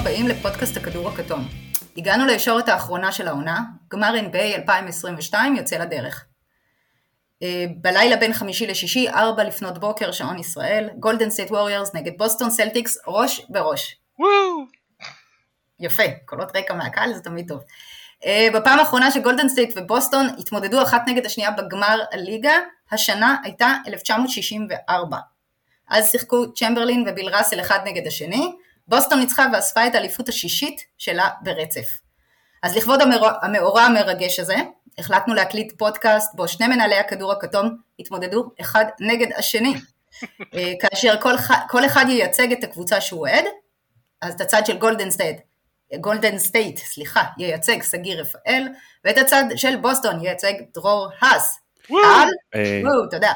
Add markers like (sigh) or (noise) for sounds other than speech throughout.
הבאים לפודקאסט הכדור הכתום. הגענו לישורת האחרונה של העונה, גמר NBA 2022 יוצא לדרך. אה, בלילה בין חמישי לשישי, ארבע לפנות בוקר, שעון ישראל, גולדן סטייט ווריורס נגד בוסטון סלטיקס, ראש בראש. וואו! יפה, קולות רקע מהקהל זה תמיד טוב. אה, בפעם האחרונה שגולדן סטייט ובוסטון התמודדו אחת נגד השנייה בגמר הליגה, השנה הייתה 1964. אז שיחקו צ'מברלין וביל ראסל אחד נגד השני, בוסטון ניצחה ואספה את האליפות השישית שלה ברצף. אז לכבוד המאורע המרגש הזה, החלטנו להקליט פודקאסט בו שני מנהלי הכדור הכתום התמודדו אחד נגד השני. (laughs) אה, כאשר כל, כל אחד ייצג את הקבוצה שהוא אוהד, אז את הצד של גולדן סטייט, גולדן סטייט, סליחה, ייצג סגיר רפאל, ואת הצד של בוסטון ייצג דרור האס. אה, תודה.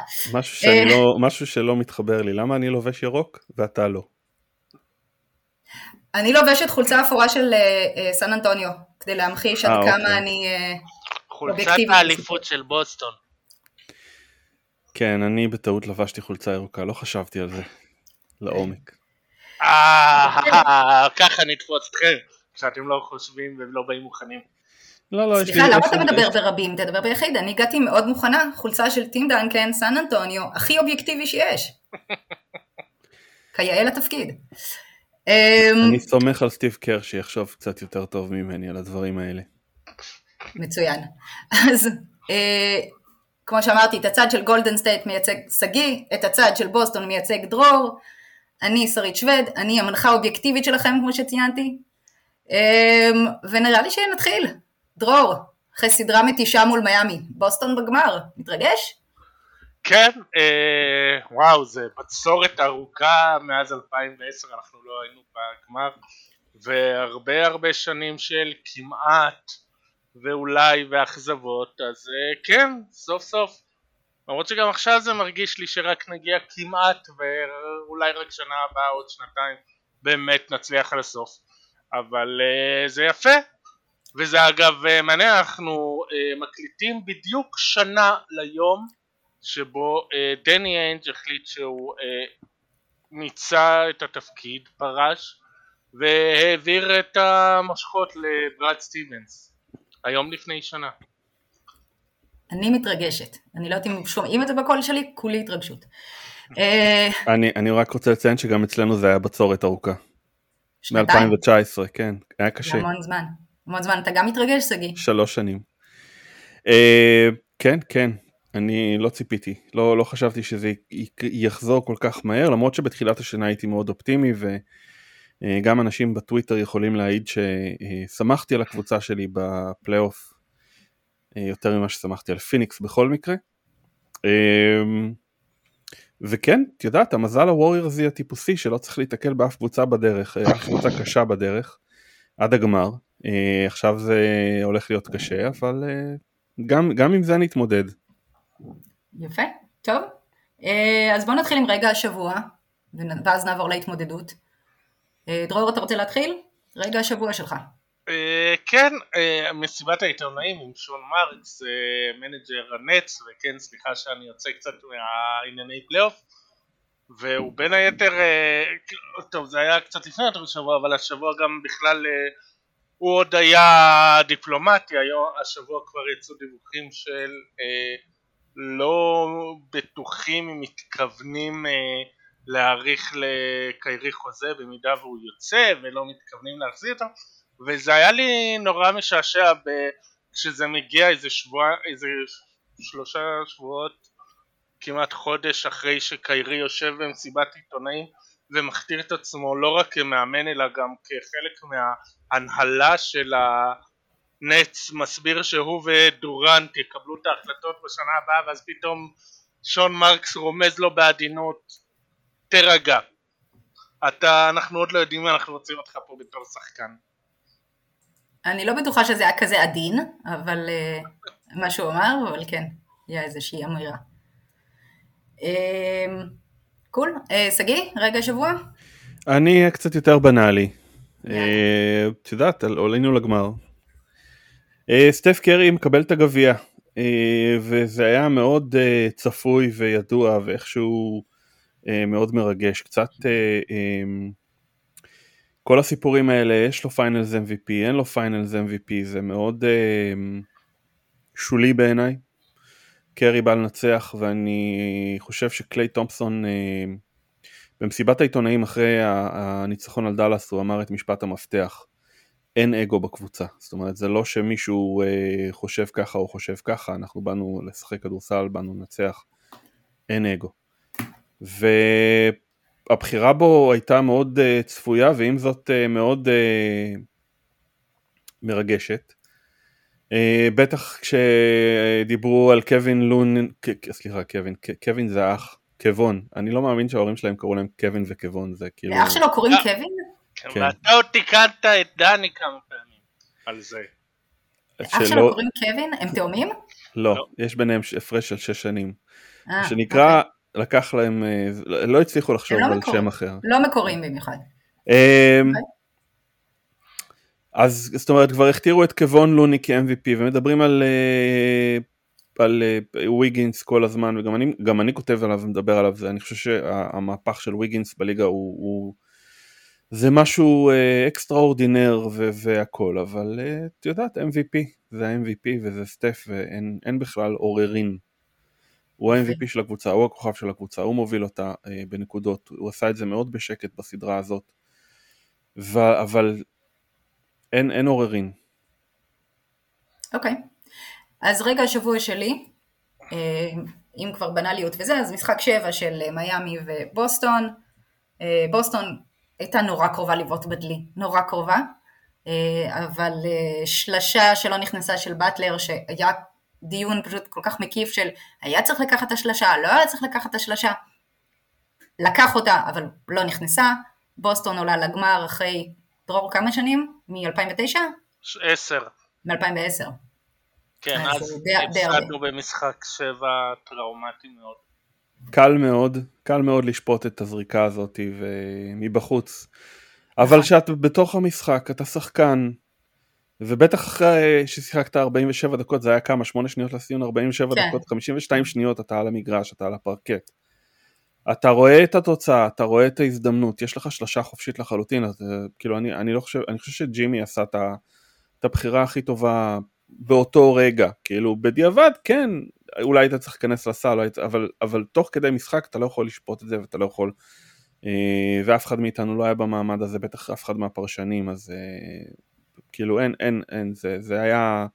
לא- משהו שלא מתחבר לי, למה אני לובש ירוק ואתה לא? אני לובשת חולצה אפורה של אה, אה, סן אנטוניו, כדי להמחיש עד אה, כמה אוקיי. אני חולצת האליפות של בוסטון. כן, אני בטעות לבשתי חולצה ירוקה, לא חשבתי על זה לעומק. אה, ככה נתפוס אתכם, כשאתם לא חושבים ולא באים מוכנים. לא, לא, סליחה, למה אתה מדבר ברבים? תדבר ביחיד. אני הגעתי מאוד מוכנה, חולצה של טים דנקן, סן אנטוניו, הכי אובייקטיבי שיש. (laughs) כיאה לתפקיד. אמ, אני סומך על סטיב קר שיחשוב קצת יותר טוב ממני על הדברים האלה. מצוין. אז אה, כמו שאמרתי, את הצד של גולדן סטייט מייצג שגיא, את הצד של בוסטון מייצג דרור, אני שרית שווד, אני המנחה האובייקטיבית שלכם כמו שציינתי, אה, ונראה לי שנתחיל. דרור, אחרי סדרה מתישה מול מיאמי, בוסטון בגמר, מתרגש? כן, אה, וואו, זה בצורת ארוכה מאז 2010, אנחנו לא היינו בגמר, והרבה הרבה שנים של כמעט ואולי ואכזבות, אז אה, כן, סוף סוף. למרות שגם עכשיו זה מרגיש לי שרק נגיע כמעט ואולי רק שנה הבאה עוד שנתיים באמת נצליח על הסוף. אבל uh, זה יפה. וזה אגב uh, מעניין אנחנו uh, מקליטים בדיוק שנה ליום שבו אה, דני איינג' החליט שהוא אה, מיצה את התפקיד, פרש והעביר את המושכות לברד סטיבנס היום לפני שנה. אני מתרגשת, אני לא יודעת אם שומעים את זה בקול שלי, כולי התרגשות. אה, אני, אני רק רוצה לציין שגם אצלנו זה היה בצורת ארוכה. מ-2019, כן, היה קשה. המון זמן, המון זמן. אתה גם מתרגש, שגיא? שלוש שנים. Uh, כן, כן, אני לא ציפיתי, לא, לא חשבתי שזה יחזור כל כך מהר, למרות שבתחילת השנה הייתי מאוד אופטימי וגם אנשים בטוויטר יכולים להעיד ששמחתי על הקבוצה שלי בפלייאוף יותר ממה ששמחתי על פיניקס בכל מקרה. וכן, את יודעת, המזל הווריורס היא הטיפוסי שלא צריך להתקל באף קבוצה בדרך, אף קבוצה קשה בדרך, עד הגמר. עכשיו זה הולך להיות קשה, אבל גם, גם עם זה אני אתמודד. יפה, טוב. אה, אז בואו נתחיל עם רגע השבוע, ואז נעבור להתמודדות. אה, דרור, אתה רוצה להתחיל? רגע השבוע שלך. אה, כן, מסיבת העיתונאים עם שון מרקס, מנג'ר הנטס, וכן, סליחה שאני יוצא קצת מהענייני פלייאוף, והוא בין היתר, טוב זה היה קצת לפני יותר שבוע, אבל השבוע גם בכלל הוא עוד היה דיפלומטי, היום השבוע כבר יצאו דיווחים של לא בטוחים אם מתכוונים אה, להאריך לקיירי חוזה במידה והוא יוצא ולא מתכוונים להחזיר אותו. וזה היה לי נורא משעשע ב... כשזה מגיע איזה שבוע, איזה שלושה שבועות כמעט חודש אחרי שקיירי יושב במסיבת עיתונאים ומכתיר את עצמו לא רק כמאמן אלא גם כחלק מההנהלה של ה... נץ מסביר שהוא ודורנט יקבלו את ההחלטות בשנה הבאה ואז פתאום שון מרקס רומז לו בעדינות תירגע אתה אנחנו עוד לא יודעים מה אנחנו רוצים אותך פה בתור שחקן. אני לא בטוחה שזה היה כזה עדין אבל uh, מה שהוא אמר אבל כן היה איזושהי אמירה. אה, קול uh, שגיא רגע שבוע? אני קצת יותר בנאלי. את יודעת עלינו לגמר. אה, סטף קרי מקבל את הגביע אה, וזה היה מאוד אה, צפוי וידוע ואיכשהו מאוד מרגש קצת כל הסיפורים האלה, יש לו Finals MVP, אין לו Finals MVP, זה מאוד אה, שולי בעיניי. קרי בא לנצח, ואני חושב שקליי תומפסון, אה, במסיבת העיתונאים אחרי הניצחון על דאלאס, הוא אמר את משפט המפתח. אין אגו בקבוצה, זאת אומרת זה לא שמישהו אה, חושב ככה או חושב ככה, אנחנו באנו לשחק כדורסל, באנו לנצח, אין אגו. והבחירה בו הייתה מאוד uh, צפויה ועם זאת uh, מאוד uh, מרגשת. Uh, בטח כשדיברו על קווין לון, סליחה קווין, קווין זה אח, קוון, אני לא מאמין שההורים שלהם קראו להם קווין וקוון, זה כאילו... לאח שלו קוראים קווין? כן. ואתה עוד תיקנת את דני כמה פעמים על זה. אח שלו קוראים קווין? הם תאומים? לא, לא, יש ביניהם הפרש של שש שנים. שנקרא אוקיי. לקח להם, אה, לא הצליחו לחשוב לא על שם אחר. לא מקוריים במיוחד. אמ, אוקיי. אז זאת אומרת כבר הכתירו את קוון לוני כ-MVP ומדברים על, אה, על ויגינס אה, כל הזמן וגם אני, גם אני כותב עליו ומדבר עליו, זה, אני חושב שהמהפך של ויגינס בליגה הוא, הוא זה משהו extraordinaire והכל, אבל את יודעת MVP זה ה-MVP וזה סטף ואין בכלל עוררין. הוא ה-MVP של הקבוצה, הוא הכוכב של הקבוצה, הוא מוביל אותה אה, בנקודות, הוא עשה את זה מאוד בשקט בסדרה הזאת, ו- אבל אין, אין עוררין. אוקיי, okay. אז רגע השבוע שלי, אה, אם כבר בנאליות וזה, אז משחק שבע של אה, מיאמי ובוסטון, אה, בוסטון הייתה נורא קרובה לבעוט בדלי, נורא קרובה, אה, אבל אה, שלשה שלא נכנסה של באטלר שהיה דיון פשוט כל כך מקיף של היה צריך לקחת את השלשה, לא היה צריך לקחת את השלשה. לקח אותה, אבל לא נכנסה. בוסטון עולה לגמר אחרי, דרור, כמה שנים? מ-2009? עשר. מ-2010. כן, אז הפסדנו במשחק שבע טראומטי מאוד. קל מאוד, קל מאוד לשפוט את הזריקה הזאת ומבחוץ. אבל כשאת בתוך המשחק, אתה שחקן, ובטח אחרי ששיחקת 47 דקות, זה היה כמה? 8 שניות לסיום, 47 כן. דקות, 52 שניות אתה על המגרש, אתה על הפרקט. אתה רואה את התוצאה, אתה רואה את ההזדמנות, יש לך שלושה חופשית לחלוטין, אז אה, כאילו אני, אני לא חושב, אני חושב שג'ימי עשה את, את הבחירה הכי טובה באותו רגע, כאילו בדיעבד כן, אולי היית צריך להיכנס לסל, אבל, אבל תוך כדי משחק אתה לא יכול לשפוט את זה ואתה לא יכול, אה, ואף אחד מאיתנו לא היה במעמד הזה, בטח אף אחד מהפרשנים, אז אה, כאילו אין, אין, אין, זה, זה היה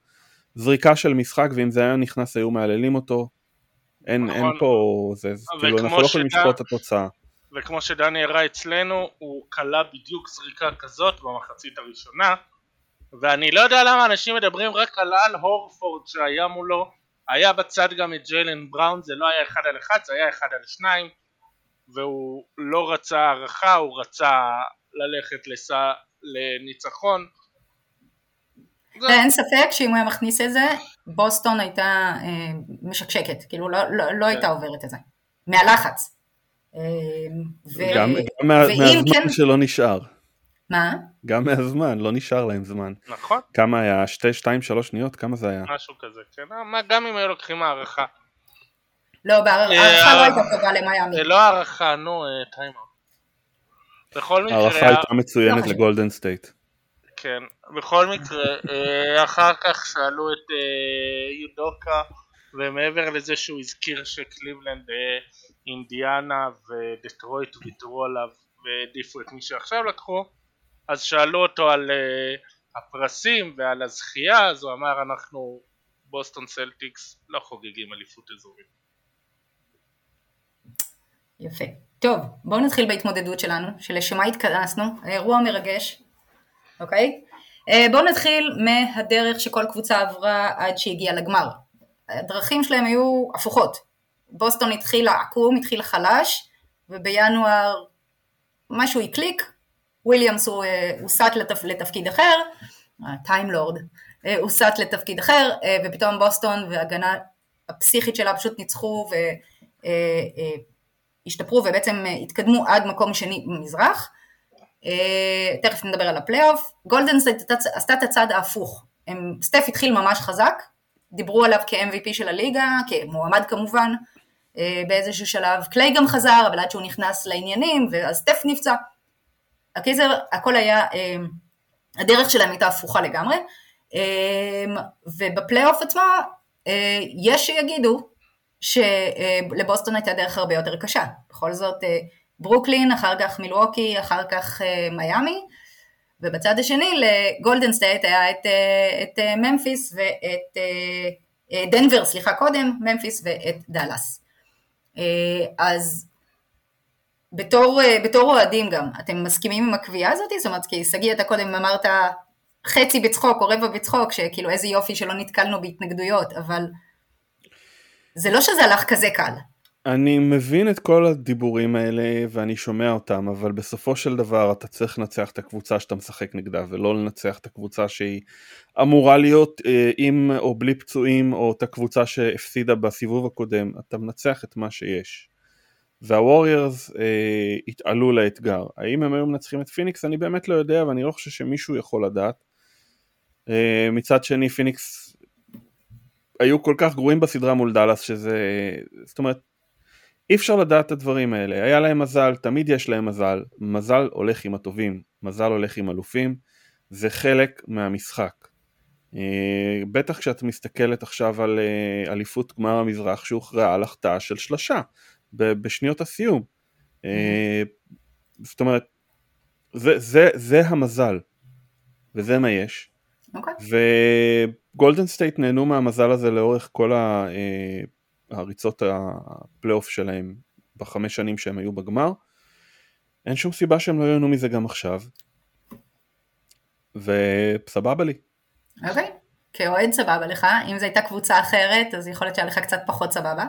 זריקה של משחק ואם זה היה נכנס היו מהללים אותו, אין, נכון. אין פה, זה, זה כאילו אנחנו לא יכולים לשפוט את התוצאה. וכמו שדני הראה אצלנו, הוא כלה בדיוק זריקה כזאת במחצית הראשונה, ואני לא יודע למה אנשים מדברים רק על אל הורפורד שהיה מולו, היה בצד גם את ג'יילן בראון, זה לא היה אחד על אחד, זה היה אחד על שניים, והוא לא רצה הערכה, הוא רצה ללכת לס... לניצחון, אין ספק שאם הוא היה מכניס את זה, בוסטון הייתה אה, משקשקת, כאילו לא, לא, לא הייתה כן. עוברת את זה, מהלחץ. אה, ו... גם, גם מה, מהזמן כן... שלא נשאר. מה? גם מהזמן, לא נשאר להם זמן. נכון. כמה היה? שתי, שתיים, שלוש שניות? כמה זה היה? משהו כזה, כן. גם אם היו לוקחים הארכה. לא, בהארכה לא הייתה טובה למיאמי. זה לא הארכה, נו, טיימר. בכל מקרה... הארכה הייתה מצוינת לא לגולדן סטייט. כן, בכל מקרה, אה, אחר כך שאלו את אה, יודוקה, ומעבר לזה שהוא הזכיר שקליבלנד, אה, אינדיאנה ודטרויט ויתרו עליו והעדיפו את מי שעכשיו לקחו, אז שאלו אותו על הפרסים ועל הזכייה, אז הוא אמר אנחנו בוסטון סלטיקס לא חוגגים אליפות אזורית. יפה. טוב, בואו נתחיל בהתמודדות שלנו, שלשמה התכנסנו, האירוע מרגש, אוקיי? אה, בואו נתחיל מהדרך שכל קבוצה עברה עד שהגיעה לגמר. הדרכים שלהם היו הפוכות. בוסטון התחילה עקום, התחילה חלש, ובינואר משהו הקליק, וויליאמס הוא אה, הוסט לתפ... לתפקיד אחר, טיימלורד, אה, הוסט לתפקיד אחר, ופתאום בוסטון וההגנה הפסיכית שלה פשוט ניצחו והשתפרו ובעצם התקדמו עד מקום שני במזרח. אה, תכף נדבר על הפלייאוף, גולדן עשתה את הצעד ההפוך, הם, סטף התחיל ממש חזק, דיברו עליו כ-MVP של הליגה, כמועמד כמובן, אה, באיזשהו שלב, קליי גם חזר, אבל עד שהוא נכנס לעניינים, ואז סטף נפצע. הקיצר, הכל היה, הדרך שלהם הייתה הפוכה לגמרי, ובפלייאוף עצמו יש שיגידו שלבוסטון הייתה דרך הרבה יותר קשה. בכל זאת, ברוקלין, אחר כך מילווקי, אחר כך מיאמי, ובצד השני לגולדן סטייט היה את, את ממפיס ואת דנבר, סליחה קודם, ממפיס ואת דאלאס. אז בתור, בתור אוהדים גם, אתם מסכימים עם הקביעה הזאת? זאת אומרת, כי שגיא אתה קודם אמרת חצי בצחוק או רבע בצחוק, שכאילו איזה יופי שלא נתקלנו בהתנגדויות, אבל זה לא שזה הלך כזה קל. אני מבין את כל הדיבורים האלה ואני שומע אותם, אבל בסופו של דבר אתה צריך לנצח את הקבוצה שאתה משחק נגדה, ולא לנצח את הקבוצה שהיא אמורה להיות אה, עם או בלי פצועים, או את הקבוצה שהפסידה בסיבוב הקודם, אתה מנצח את מה שיש. והווריירס אה, התעלו לאתגר. האם הם היו מנצחים את פיניקס? אני באמת לא יודע, ואני לא חושב שמישהו יכול לדעת. אה, מצד שני, פיניקס היו כל כך גרועים בסדרה מול דאלאס, שזה... זאת אומרת, אי אפשר לדעת את הדברים האלה. היה להם מזל, תמיד יש להם מזל. מזל הולך עם הטובים, מזל הולך עם אלופים. זה חלק מהמשחק. אה, בטח כשאת מסתכלת עכשיו על אה, אליפות גמר המזרח שהוכרעה על החטאה של שלשה בשניות הסיום. אה, זאת אומרת, זה, זה, זה המזל, וזה מה יש. Okay. אוקיי. וגולדן סטייט נהנו מהמזל הזה לאורך כל הריצות הפלייאוף שלהם בחמש שנים שהם היו בגמר. אין שום סיבה שהם לא ייהנו מזה גם עכשיו. וסבבה לי. אוקיי, okay. כאוהד סבבה לך, אם זו הייתה קבוצה אחרת אז יכול להיות שהיה לך קצת פחות סבבה.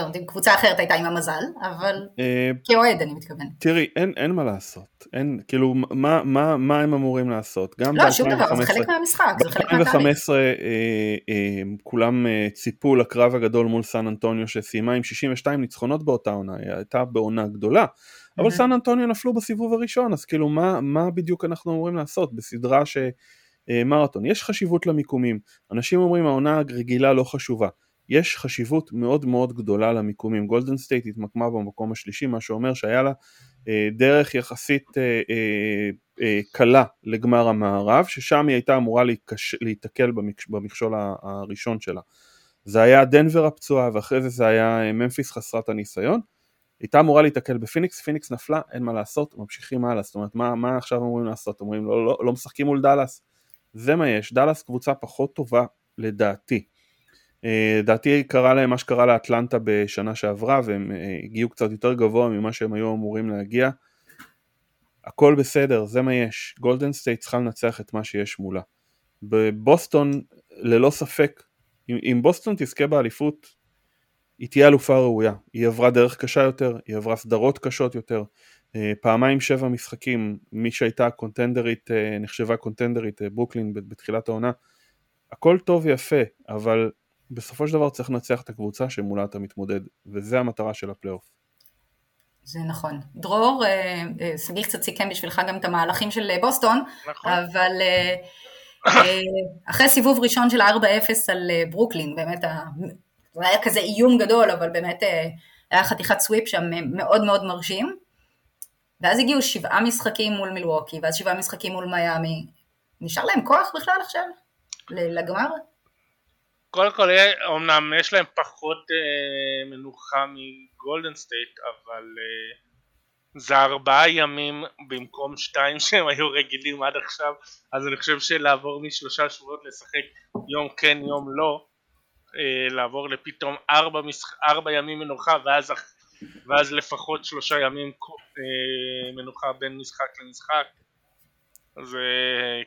זאת אומרת, אם קבוצה אחרת הייתה עם המזל, אבל אה, כאוהד אני מתכוון. תראי, אין, מה לעשות. אין, כאילו, מה, מה, מה הם אמורים לעשות? גם לא, שום דבר, זה חלק מהמשחק, זה חלק מהתהליך. ב-2015 אה, אה, כולם ציפו לקרב הגדול מול סן אנטוניו שסיימה עם 62 ניצחונות באותה עונה, היא הייתה בעונה גדולה. אבל mm-hmm. סן אנטוניו נפלו בסיבוב הראשון, אז כאילו מה, מה בדיוק אנחנו אמורים לעשות בסדרה ש... מרתון. יש חשיבות למיקומים. אנשים אומרים העונה הרגילה לא חשובה. יש חשיבות מאוד מאוד גדולה למיקומים. גולדן סטייט התמקמה במקום השלישי, מה שאומר שהיה לה אה, דרך יחסית אה, אה, אה, קלה לגמר המערב, ששם היא הייתה אמורה להיקש, להיתקל במכש, במכשול הראשון שלה. זה היה דנבר הפצועה ואחרי זה זה היה אה, ממפיס חסרת הניסיון. הייתה אמורה להיתקל בפיניקס, פיניקס נפלה, אין מה לעשות, ממשיכים הלאה, זאת אומרת מה, מה עכשיו אמורים לעשות? אומרים לא, לא, לא משחקים מול דאלאס, זה מה יש, דאלאס קבוצה פחות טובה לדעתי. לדעתי קרה להם מה שקרה לאטלנטה בשנה שעברה והם אה, הגיעו קצת יותר גבוה ממה שהם היו אמורים להגיע. הכל בסדר, זה מה יש. גולדן סטייט צריכה לנצח את מה שיש מולה. בבוסטון, ללא ספק, אם, אם בוסטון תזכה באליפות, היא תהיה אלופה ראויה. היא עברה דרך קשה יותר, היא עברה סדרות קשות יותר. אה, פעמיים שבע משחקים, מי שהייתה contender ית, אה, נחשבה contender ית, ברוקלין בתחילת העונה. הכל טוב ויפה, אבל בסופו של דבר צריך לנצח את הקבוצה שמולה אתה מתמודד, וזה המטרה של הפלייאוף. זה נכון. דרור, אה, אה, שגיא קצת סיכם בשבילך גם את המהלכים של אה, בוסטון, נכון. אבל אחרי סיבוב ראשון של 4-0 על ברוקלין, באמת, זה היה כזה איום גדול, אבל באמת היה חתיכת סוויפ שם מאוד מאוד מרשים. ואז הגיעו שבעה משחקים מול מילווקי, ואז שבעה משחקים מול מיאמי. נשאר להם כוח בכלל עכשיו? לגמר? קודם כל, אמנם יש להם פחות אה, מנוחה מגולדן סטייט, אבל אה, זה ארבעה ימים במקום שתיים (laughs) שהם היו רגילים עד עכשיו, אז אני חושב שלעבור משלושה שבועות לשחק יום כן יום לא, אה, לעבור לפתאום ארבע, משח... ארבע ימים מנוחה ואז, ואז לפחות שלושה ימים אה, מנוחה בין משחק למשחק, זה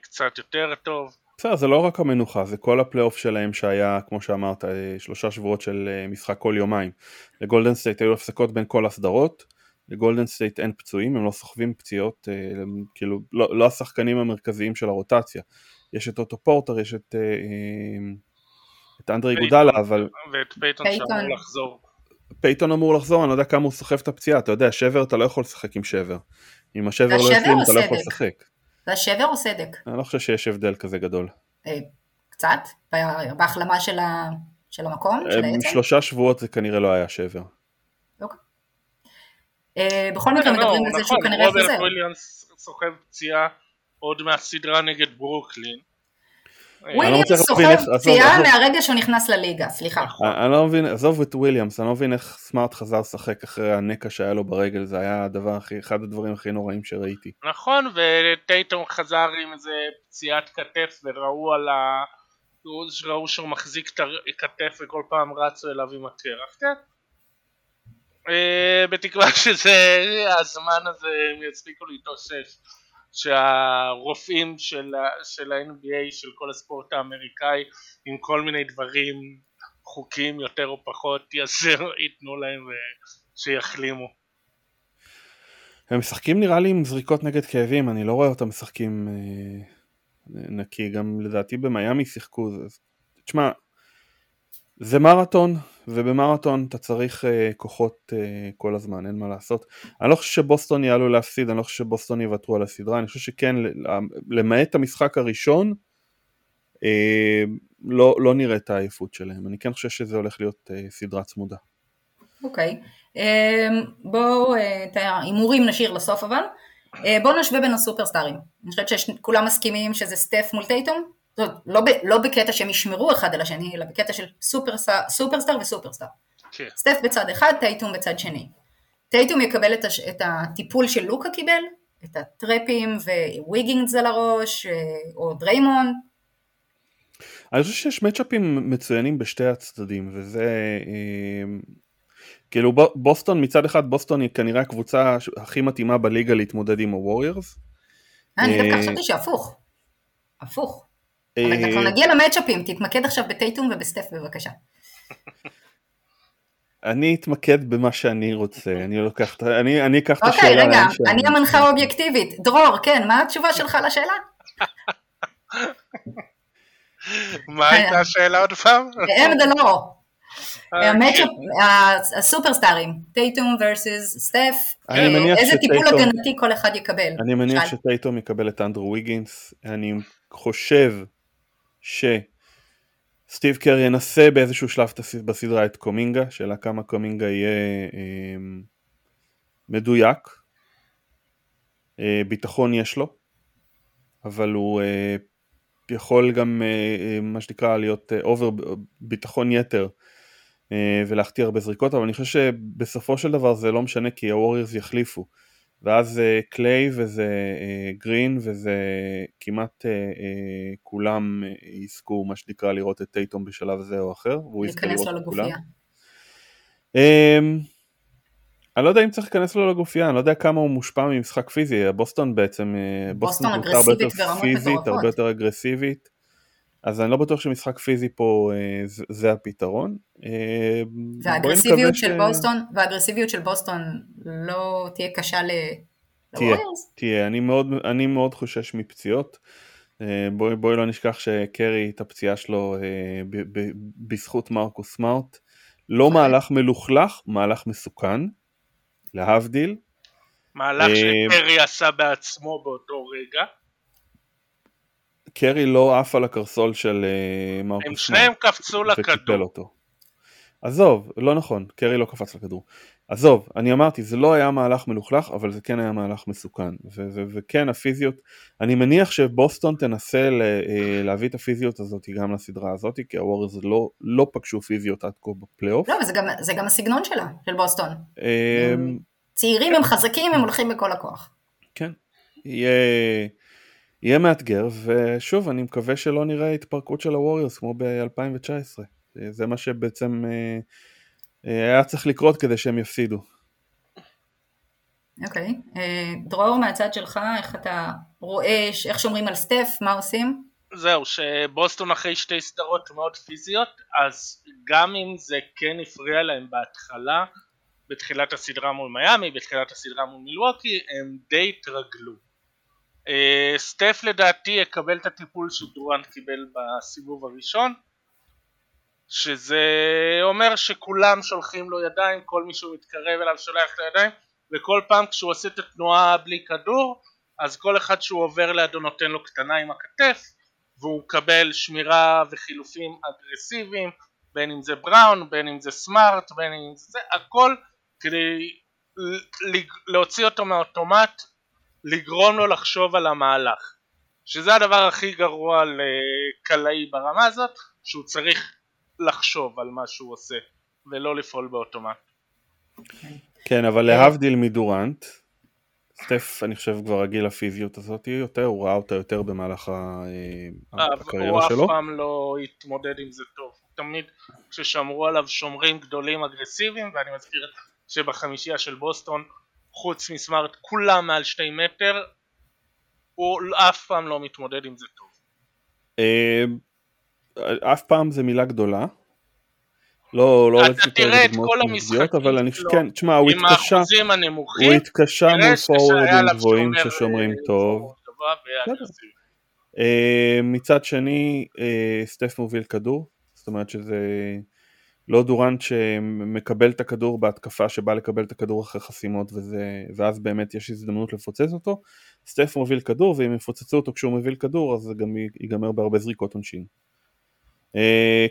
קצת יותר טוב. בסדר, זה לא רק המנוחה, זה כל הפלייאוף שלהם שהיה, כמו שאמרת, אה, שלושה שבועות של אה, משחק כל יומיים. לגולדן סטייט היו הפסקות בין כל הסדרות, לגולדן סטייט אין פצועים, הם לא סוחבים פציעות, אה, הם, כאילו, לא, לא השחקנים המרכזיים של הרוטציה. יש את אוטו פורטר, יש את, את אנדרה איגודלה, אבל... ואת פייטון שאמור לחזור. פייטון אמור לחזור, אני לא יודע כמה הוא סוחב את הפציעה, אתה יודע, שבר אתה לא יכול לשחק עם שבר. אם השבר לא יחלים אתה לא יכול לשחק. זה השבר או סדק? אני לא חושב שיש הבדל כזה גדול. אה, קצת? בהחלמה של, ה... של המקום? של העצם? שלושה שבועות זה כנראה לא היה שבר. אוקיי. אה, בכל מקרה לא, מדברים על זה שהוא נכון, כנראה חוזר. סוחב פציעה עוד מהסדרה נגד ברוקלין. וויליאמס סוחב פציעה מהרגע שהוא נכנס לליגה, סליחה. אני לא מבין, עזוב את וויליאמס, אני לא מבין איך סמארט חזר לשחק אחרי הנקע שהיה לו ברגל, זה היה הדבר הכי, אחד הדברים הכי נוראים שראיתי. נכון, וטייטום חזר עם איזה פציעת כתף וראו על ה... ראו שהוא מחזיק את הכתף וכל פעם רצו אליו עם הקרח, כן. אה, בתקווה שזה הזמן הזה הם יצליחו להתאושש שהרופאים של, של ה-NBA של כל הספורט האמריקאי עם כל מיני דברים חוקיים יותר או פחות יעזר, ייתנו להם שיחלימו. הם משחקים נראה לי עם זריקות נגד כאבים, אני לא רואה אותם משחקים אה, נקי, גם לדעתי במיאמי שיחקו, תשמע, זה מרתון, ובמרתון אתה צריך uh, כוחות uh, כל הזמן, אין מה לעשות. אני לא חושב שבוסטון יעלו להפסיד, אני לא חושב שבוסטון יוותרו על הסדרה, אני חושב שכן, למעט המשחק הראשון, uh, לא, לא נראה את העייפות שלהם. אני כן חושב שזה הולך להיות uh, סדרה צמודה. אוקיי, okay. um, בואו, uh, את ההימורים נשאיר לסוף אבל. Uh, בואו נשווה בין הסופרסטארים. אני חושבת שכולם מסכימים שזה סטף מול טייטום. זאת אומרת, לא, ב, לא בקטע שהם ישמרו אחד על השני, אלא בקטע של סופרסטאר, סופרסטאר וסופרסטאר. כן. סטף בצד אחד, טייטום בצד שני. טייטום יקבל את, הש, את הטיפול שלוקה קיבל, את הטראפים וויגינגס על הראש, אה, או דריימון. אני חושב שיש מצ'אפים מצוינים בשתי הצדדים, וזה... אה, כאילו בוסטון מצד אחד בוסטון היא כנראה הקבוצה הכי מתאימה בליגה להתמודד עם הווריירס. אה, אני דווקא חשבתי שהפוך. הפוך. אבל אנחנו אה, נגיע למצ'אפים, תתמקד עכשיו בטייטום ובסטף בבקשה. אני אתמקד במה שאני רוצה, אני לוקח, אני, אני אקח את השאלה. אוקיי, רגע, אני המנחה האובייקטיבית. דרור, כן, מה התשובה שלך לשאלה? מה הייתה השאלה עוד פעם? הם דלור. הסופרסטארים, טייטום versus סטף, איזה טיפול הגנתי כל אחד יקבל. אני מניח שטייטום יקבל את אנדרו ויגינס, אני חושב שסטיב קר ינסה באיזשהו שלב בסדרה את קומינגה, שאלה כמה קומינגה יהיה אה, מדויק. אה, ביטחון יש לו, אבל הוא אה, יכול גם אה, אה מה שנקרא להיות over אה, ביטחון יתר אה, ולהחטיא הרבה זריקות, אבל אני חושב שבסופו של דבר זה לא משנה כי הווריורס יחליפו. ואז זה קליי וזה גרין וזה כמעט uh, כולם יזכו מה שנקרא לראות את טייטום בשלב זה או אחר לראות את כולם. Um, אני לא יודע אם צריך להיכנס לו לגופייה, אני לא יודע כמה הוא מושפע ממשחק פיזי, בוסטון בעצם, בוסטון, בוסטון אגרסיבית ברמות מטורפות. הרבה יותר אגרסיבית, אז אני לא בטוח שמשחק פיזי פה אה, זה, הפתרון. אה, והאגרסיביות של ש... בוסטון, והאגרסיביות של בוסטון לא תהיה קשה ל... תהיה, תהיה, אני מאוד, אני מאוד חושש מפציעות. אה, בואי בוא לא נשכח שקרי את הפציעה שלו ב, ב, בזכות מרקוס סמארט. לא נכון. מהלך מלוכלך, מהלך מסוכן, להבדיל. מהלך שקרי עשה בעצמו באותו רגע. קרי לא עף על הקרסול של אה, מרקוס הם שניהם קפצו לכדור. אותו. עזוב, לא נכון, קרי לא קפץ לכדור. עזוב, אני אמרתי, זה לא היה מהלך מלוכלך, אבל זה כן היה מהלך מסוכן. ו- ו- וכן, הפיזיות, אני מניח שבוסטון תנסה ל- אה, להביא את הפיזיות הזאת גם לסדרה הזאת, כי הוורז לא, לא פגשו פיזיות עד כה בפלייאוף. לא, זה גם, זה גם הסגנון שלה, של בוסטון. אמ, צעירים הם חזקים, הם הולכים בכל הכוח. כן, יהיה... יהיה מאתגר, ושוב, אני מקווה שלא נראה התפרקות של הווריורס כמו ב-2019. זה מה שבעצם אה, אה, היה צריך לקרות כדי שהם יפסידו. אוקיי. Okay. אה, דרור, מהצד שלך, איך אתה רואה, איך שומרים על סטף, מה עושים? זהו, שבוסטון אחרי שתי סדרות מאוד פיזיות, אז גם אם זה כן הפריע להם בהתחלה, בתחילת הסדרה מול מיאמי, בתחילת הסדרה מול מילווקי, הם די התרגלו. אה, סטף לדעתי יקבל את הטיפול שדורן קיבל בסיבוב הראשון שזה אומר שכולם שולחים לו ידיים, כל מי שהוא מתקרב אליו שולח את הידיים וכל פעם כשהוא עושה את התנועה בלי כדור אז כל אחד שהוא עובר לידו נותן לו קטנה עם הכתף והוא מקבל שמירה וחילופים אגרסיביים בין אם זה בראון, בין אם זה סמארט, בין אם זה, הכל כדי להוציא אותו מהאוטומט לגרום לו לחשוב על המהלך. שזה הדבר הכי גרוע לקלעי ברמה הזאת, שהוא צריך לחשוב על מה שהוא עושה, ולא לפעול באוטומט. כן, אבל להבדיל מדורנט, סטף אני חושב כבר רגיל לפיזיות הזאת יותר, הוא ראה אותה יותר במהלך אה, הקריירה שלו. הוא אף פעם לא התמודד עם זה טוב. תמיד כששמרו עליו שומרים גדולים אגרסיביים, ואני מזכיר שבחמישייה של בוסטון, חוץ מסמארט, כולם מעל שתי מטר, הוא אף פעם לא מתמודד עם זה טוב. אה, אף פעם זה מילה גדולה. לא, לא אתה תראה את כל המשחקים אבל אני חושב, כן, תשמע, הוא התקשה, הוא התקשה מול פורורדים גבוהים ששומרים אה, טוב. אה, מצד שני, סטף מוביל כדור, זאת אומרת שזה לא דורנט שמקבל את הכדור בהתקפה שבא לקבל את הכדור אחרי חסימות וזה, ואז באמת יש הזדמנות לפוצץ אותו. סטף מוביל כדור ואם יפוצצו אותו כשהוא מוביל כדור אז זה גם ייגמר בהרבה זריקות עונשין.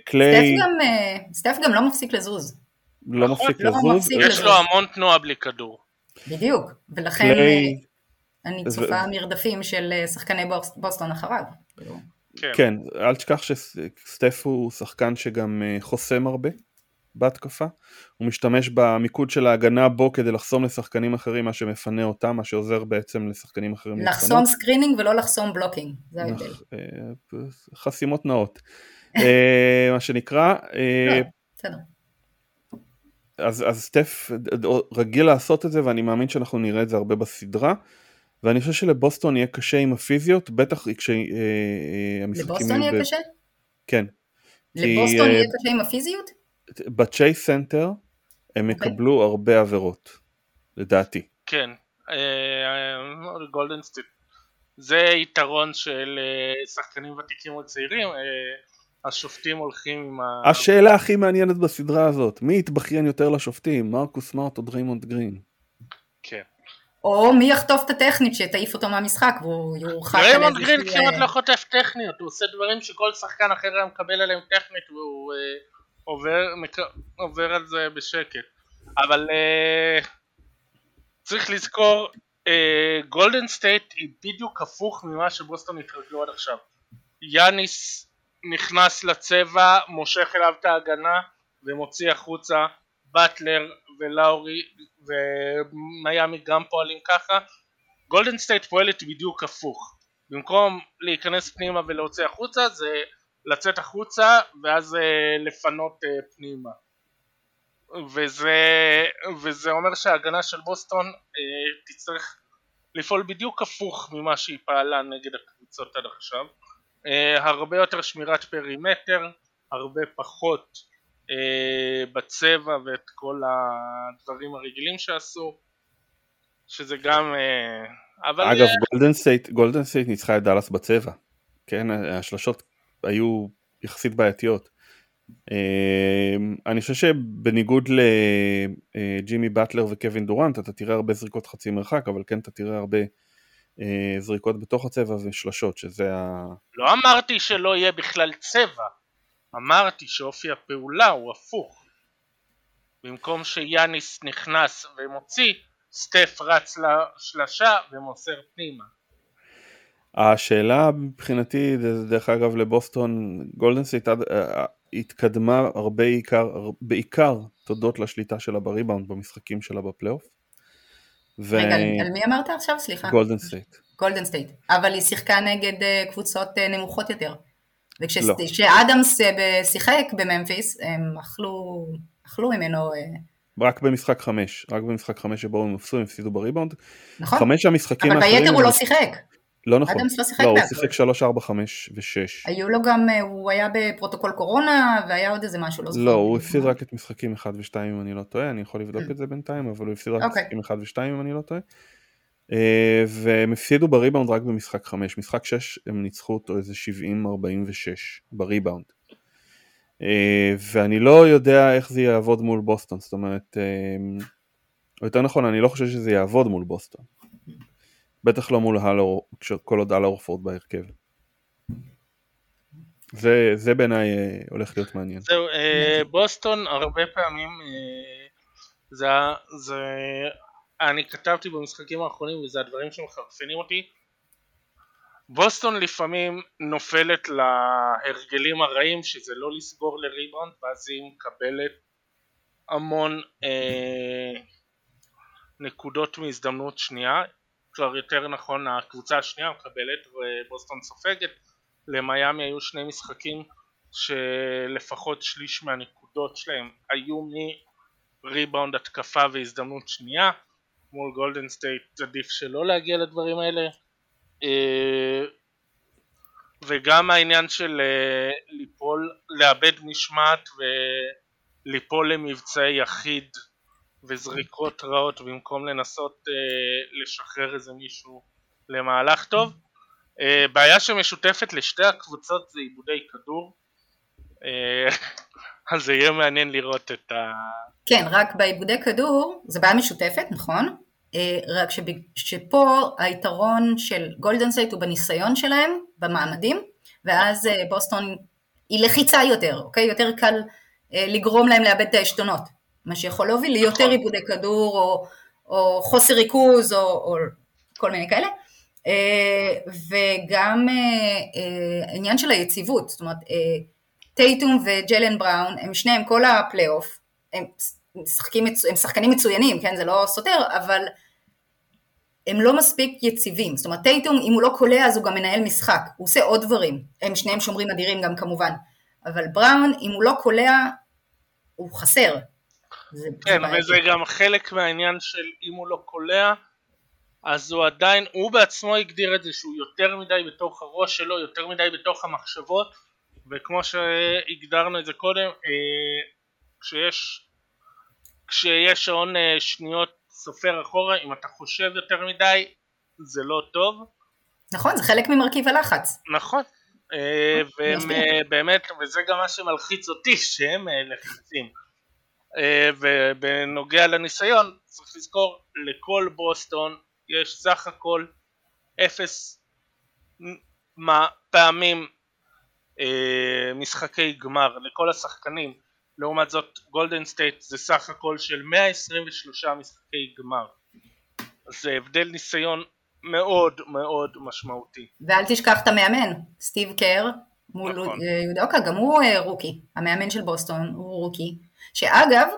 קליי... סטף גם, אה, סטף גם לא מפסיק לזוז. לא מפסיק לא לזוז. מפסיק יש לו המון תנועה בלי כדור. בדיוק, ולכן קליי... אה, אני צופה. מרדפים של אה, שחקני בוסטון אחריו. כן. כן, אל תשכח שסטף הוא שחקן שגם חוסם הרבה בהתקפה, הוא משתמש במיקוד של ההגנה בו כדי לחסום לשחקנים אחרים מה שמפנה אותם, מה שעוזר בעצם לשחקנים אחרים לחסום screening ולא לחסום blocking, זה ההבדל. חסימות נאות. (laughs) אה, מה שנקרא. אה, לא, בסדר. אז, אז סטף רגיל לעשות את זה ואני מאמין שאנחנו נראה את זה הרבה בסדרה ואני חושב שלבוסטון יהיה קשה עם הפיזיות בטח כשהמשחקים... אה, לבוסטון יהיה קשה? כן. לבוסטון יהיה קשה עם הפיזיות? בצ'ייס סנטר הם okay. אוקיי. יקבלו הרבה עבירות לדעתי. כן, גולדן סטייט. זה יתרון של שחקנים ותיקים או צעירים. השופטים הולכים עם ה... השאלה הכי מעניינת בסדרה הזאת, מי יתבכיין יותר לשופטים, מרקוס סמארט או דריימונד גרין? או מי יחטוף את הטכנית שתעיף אותו מהמשחק והוא יורחק על דריימונד גרין כמעט לא חוטף טכניות, הוא עושה דברים שכל שחקן אחר היה מקבל עליהם טכנית והוא אה, עובר. עובר על זה בשקט. אבל אה, צריך לזכור, אה, גולדן סטייט היא בדיוק הפוך ממה שבוסטון התרגלו עד עכשיו. יאניס נכנס לצבע, מושך אליו את ההגנה ומוציא החוצה באטלר ולאורי ומיאמי גם פועלים ככה. גולדן סטייט פועלת בדיוק הפוך. במקום להיכנס פנימה ולהוציא החוצה זה לצאת החוצה ואז אה, לפנות אה, פנימה. וזה, וזה אומר שההגנה של בוסטון אה, תצטרך לפעול בדיוק הפוך ממה שהיא פעלה נגד הקבוצות עד עכשיו. אה, הרבה יותר שמירת perimeter, הרבה פחות בצבע ואת כל הדברים הרגילים שעשו, שזה גם... אה, אבל... אגב, גולדן סטייט, גולדן סטייט ניצחה את דאלאס בצבע, כן? השלשות היו יחסית בעייתיות. אני חושב שבניגוד לג'ימי באטלר וקווין דורנט אתה תראה הרבה זריקות חצי מרחק אבל כן אתה תראה הרבה אה, זריקות בתוך הצבע ושלשות, שזה ה... לא אמרתי שלא יהיה בכלל צבע, אמרתי שאופי הפעולה הוא הפוך. במקום שיאניס נכנס ומוציא, סטף רץ לשלשה ומוסר פנימה. השאלה מבחינתי, דרך אגב לבוסטון, אה, התקדמה הרבה עיקר, בעיקר תודות לשליטה שלה בריבאונד במשחקים שלה בפלייאוף. ו... רגע, על מי אמרת עכשיו? סליחה. גולדן סטייט. גולדן סטייט. אבל היא שיחקה נגד אה, קבוצות אה, נמוכות יותר. וכשאדמס לא. שיחק בממפיס, הם אכלו, אכלו ממנו... רק במשחק חמש, רק במשחק חמש שבו הם הפסו, הם הפסידו בריבאונד. נכון. חמש המשחקים האחרים... אבל ביתר הוא לא שיחק. לא נכון. אדמס לא שיחק לא, הוא שיחק 3, 4, 5 ו-6. היו לו גם, אה, הוא היה בפרוטוקול קורונה והיה עוד איזה משהו, לא זוכר. לא, הוא הפסיד רק את משחקים 1 ו-2 אם אני לא טועה, אני יכול לבדוק את זה בינתיים, אבל הוא הפסיד רק את אוקיי. משחקים 1 ו-2 אם אני לא טועה. אה, והם הפסידו בריבאונד רק במשחק 5, משחק 6 הם ניצחו אותו איזה 70-46 בריבאונד. אה, ואני לא יודע איך זה יעבוד מול בוסטון, זאת אומרת, או יותר נכון, אני לא חושב שזה יעבוד מול בוסטון. בטח לא מול הלו, כל עוד הלו אורפורד בהרכב. זה, זה בעיניי אה, הולך להיות מעניין. זהו, אה, בוסטון הרבה פעמים אה, זה, זה אני כתבתי במשחקים האחרונים וזה הדברים שמחרפנים אותי. בוסטון לפעמים נופלת להרגלים הרעים שזה לא לסגור לריבאונד ואז היא מקבלת המון אה, נקודות מהזדמנות שנייה. קבר יותר נכון הקבוצה השנייה מקבלת ובוסטון סופגת. למיאמי היו שני משחקים שלפחות שליש מהנקודות שלהם היו מריבאונד התקפה והזדמנות שנייה מול גולדן סטייט עדיף שלא להגיע לדברים האלה אה, וגם העניין של אה, ליפול, לאבד משמעת וליפול למבצעי יחיד וזריקות רעות במקום לנסות אה, לשחרר איזה מישהו למהלך טוב. בעיה שמשותפת לשתי הקבוצות זה איבודי כדור אז זה יהיה מעניין לראות את ה... כן, רק באיבודי כדור, זה בעיה משותפת, נכון? אה, רק שפה היתרון של גולדן סטייט הוא בניסיון שלהם, במעמדים, ואז אה, בוסטון היא לחיצה יותר, אוקיי? יותר קל אה, לגרום להם לאבד את העשתונות, מה שיכול להוביל ליותר נכון. איבודי כדור, או, או חוסר ריכוז, או, או כל מיני כאלה. וגם העניין של היציבות, זאת אומרת, טייטום וג'לן בראון הם שניהם כל הפלייאוף, הם משחקים, הם שחקנים מצוינים, כן, זה לא סותר, אבל הם לא מספיק יציבים. זאת אומרת, טייטום, אם הוא לא קולע אז הוא גם מנהל משחק, הוא עושה עוד דברים. הם שניהם שומרים אדירים גם כמובן. אבל בראון, אם הוא לא קולע, הוא חסר. זה כן, וזה גם חלק מהעניין של אם הוא לא קולע, אז הוא עדיין, הוא בעצמו הגדיר את זה שהוא יותר מדי בתוך הראש שלו, יותר מדי בתוך המחשבות, וכמו שהגדרנו את זה קודם, אה, כשיש כשיש שעון אה, שניות סופר אחורה, אם אתה חושב יותר מדי זה לא טוב. נכון, זה חלק ממרכיב הלחץ. נכון, אה, והם אה, באמת, וזה גם מה שמלחיץ אותי, שהם לחצים. ובנוגע לניסיון, צריך לזכור, לכל בוסטון יש סך הכל אפס פעמים משחקי גמר לכל השחקנים לעומת זאת גולדן סטייט זה סך הכל של 123 משחקי גמר. זה הבדל ניסיון מאוד מאוד משמעותי. ואל תשכח את המאמן סטיב קר מול נכון. יודוקה גם הוא אה, רוקי. המאמן של בוסטון הוא רוקי. שאגב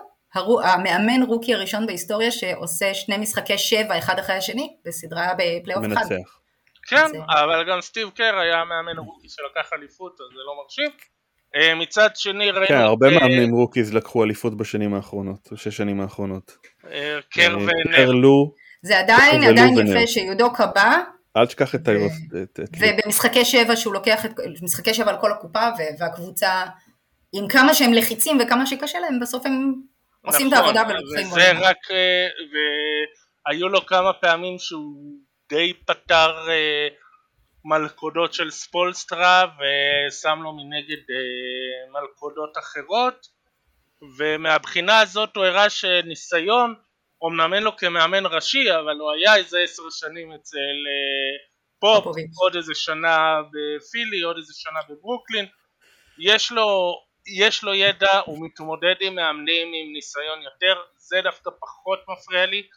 המאמן רוקי הראשון בהיסטוריה שעושה שני משחקי שבע אחד אחרי השני בסדרה בפלייאוף אחד. מנצח. כן, אבל גם סטיב קר היה מאמן רוקי שלקח אליפות, אז זה לא מרשים. אה, מצד שני ראינו... כן, הרבה מאמנים רוקיז לקחו אליפות בשנים האחרונות, בשש שנים האחרונות. אה, קר ונר. זה עדיין עדיין יפה שיודוקה בא. אל תשכח את ניק נורס. ובמשחקי שבע שהוא לוקח את משחקי שבע על כל הקופה והקבוצה עם כמה שהם לחיצים וכמה שקשה להם בסוף הם עושים את נכון, העבודה ולוקחים. וזה רק, אה, והיו לו כמה פעמים שהוא די פתר מלכודות של ספולסטרה ושם לו מנגד אה, מלכודות אחרות. ומהבחינה הזאת הוא הראה שניסיון אמנם אין לו כמאמן ראשי אבל הוא היה איזה עשר שנים אצל אה, פופ עוד איזה שנה בפילי עוד איזה שנה בברוקלין. יש לו, יש לו ידע הוא מתמודד עם מאמנים עם ניסיון יותר. זה דווקא פחות מפריע לי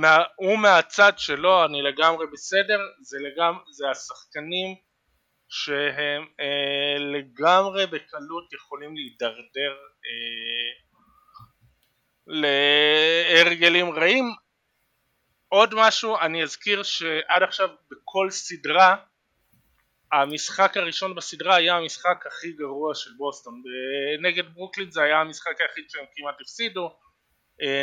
מה, הוא מהצד שלו אני לגמרי בסדר זה, לגמרי, זה השחקנים שהם אה, לגמרי בקלות יכולים להידרדר אה, להרגלים רעים. עוד משהו אני אזכיר שעד עכשיו בכל סדרה המשחק הראשון בסדרה היה המשחק הכי גרוע של בוסטון. נגד ברוקלין זה היה המשחק היחיד שהם כמעט הפסידו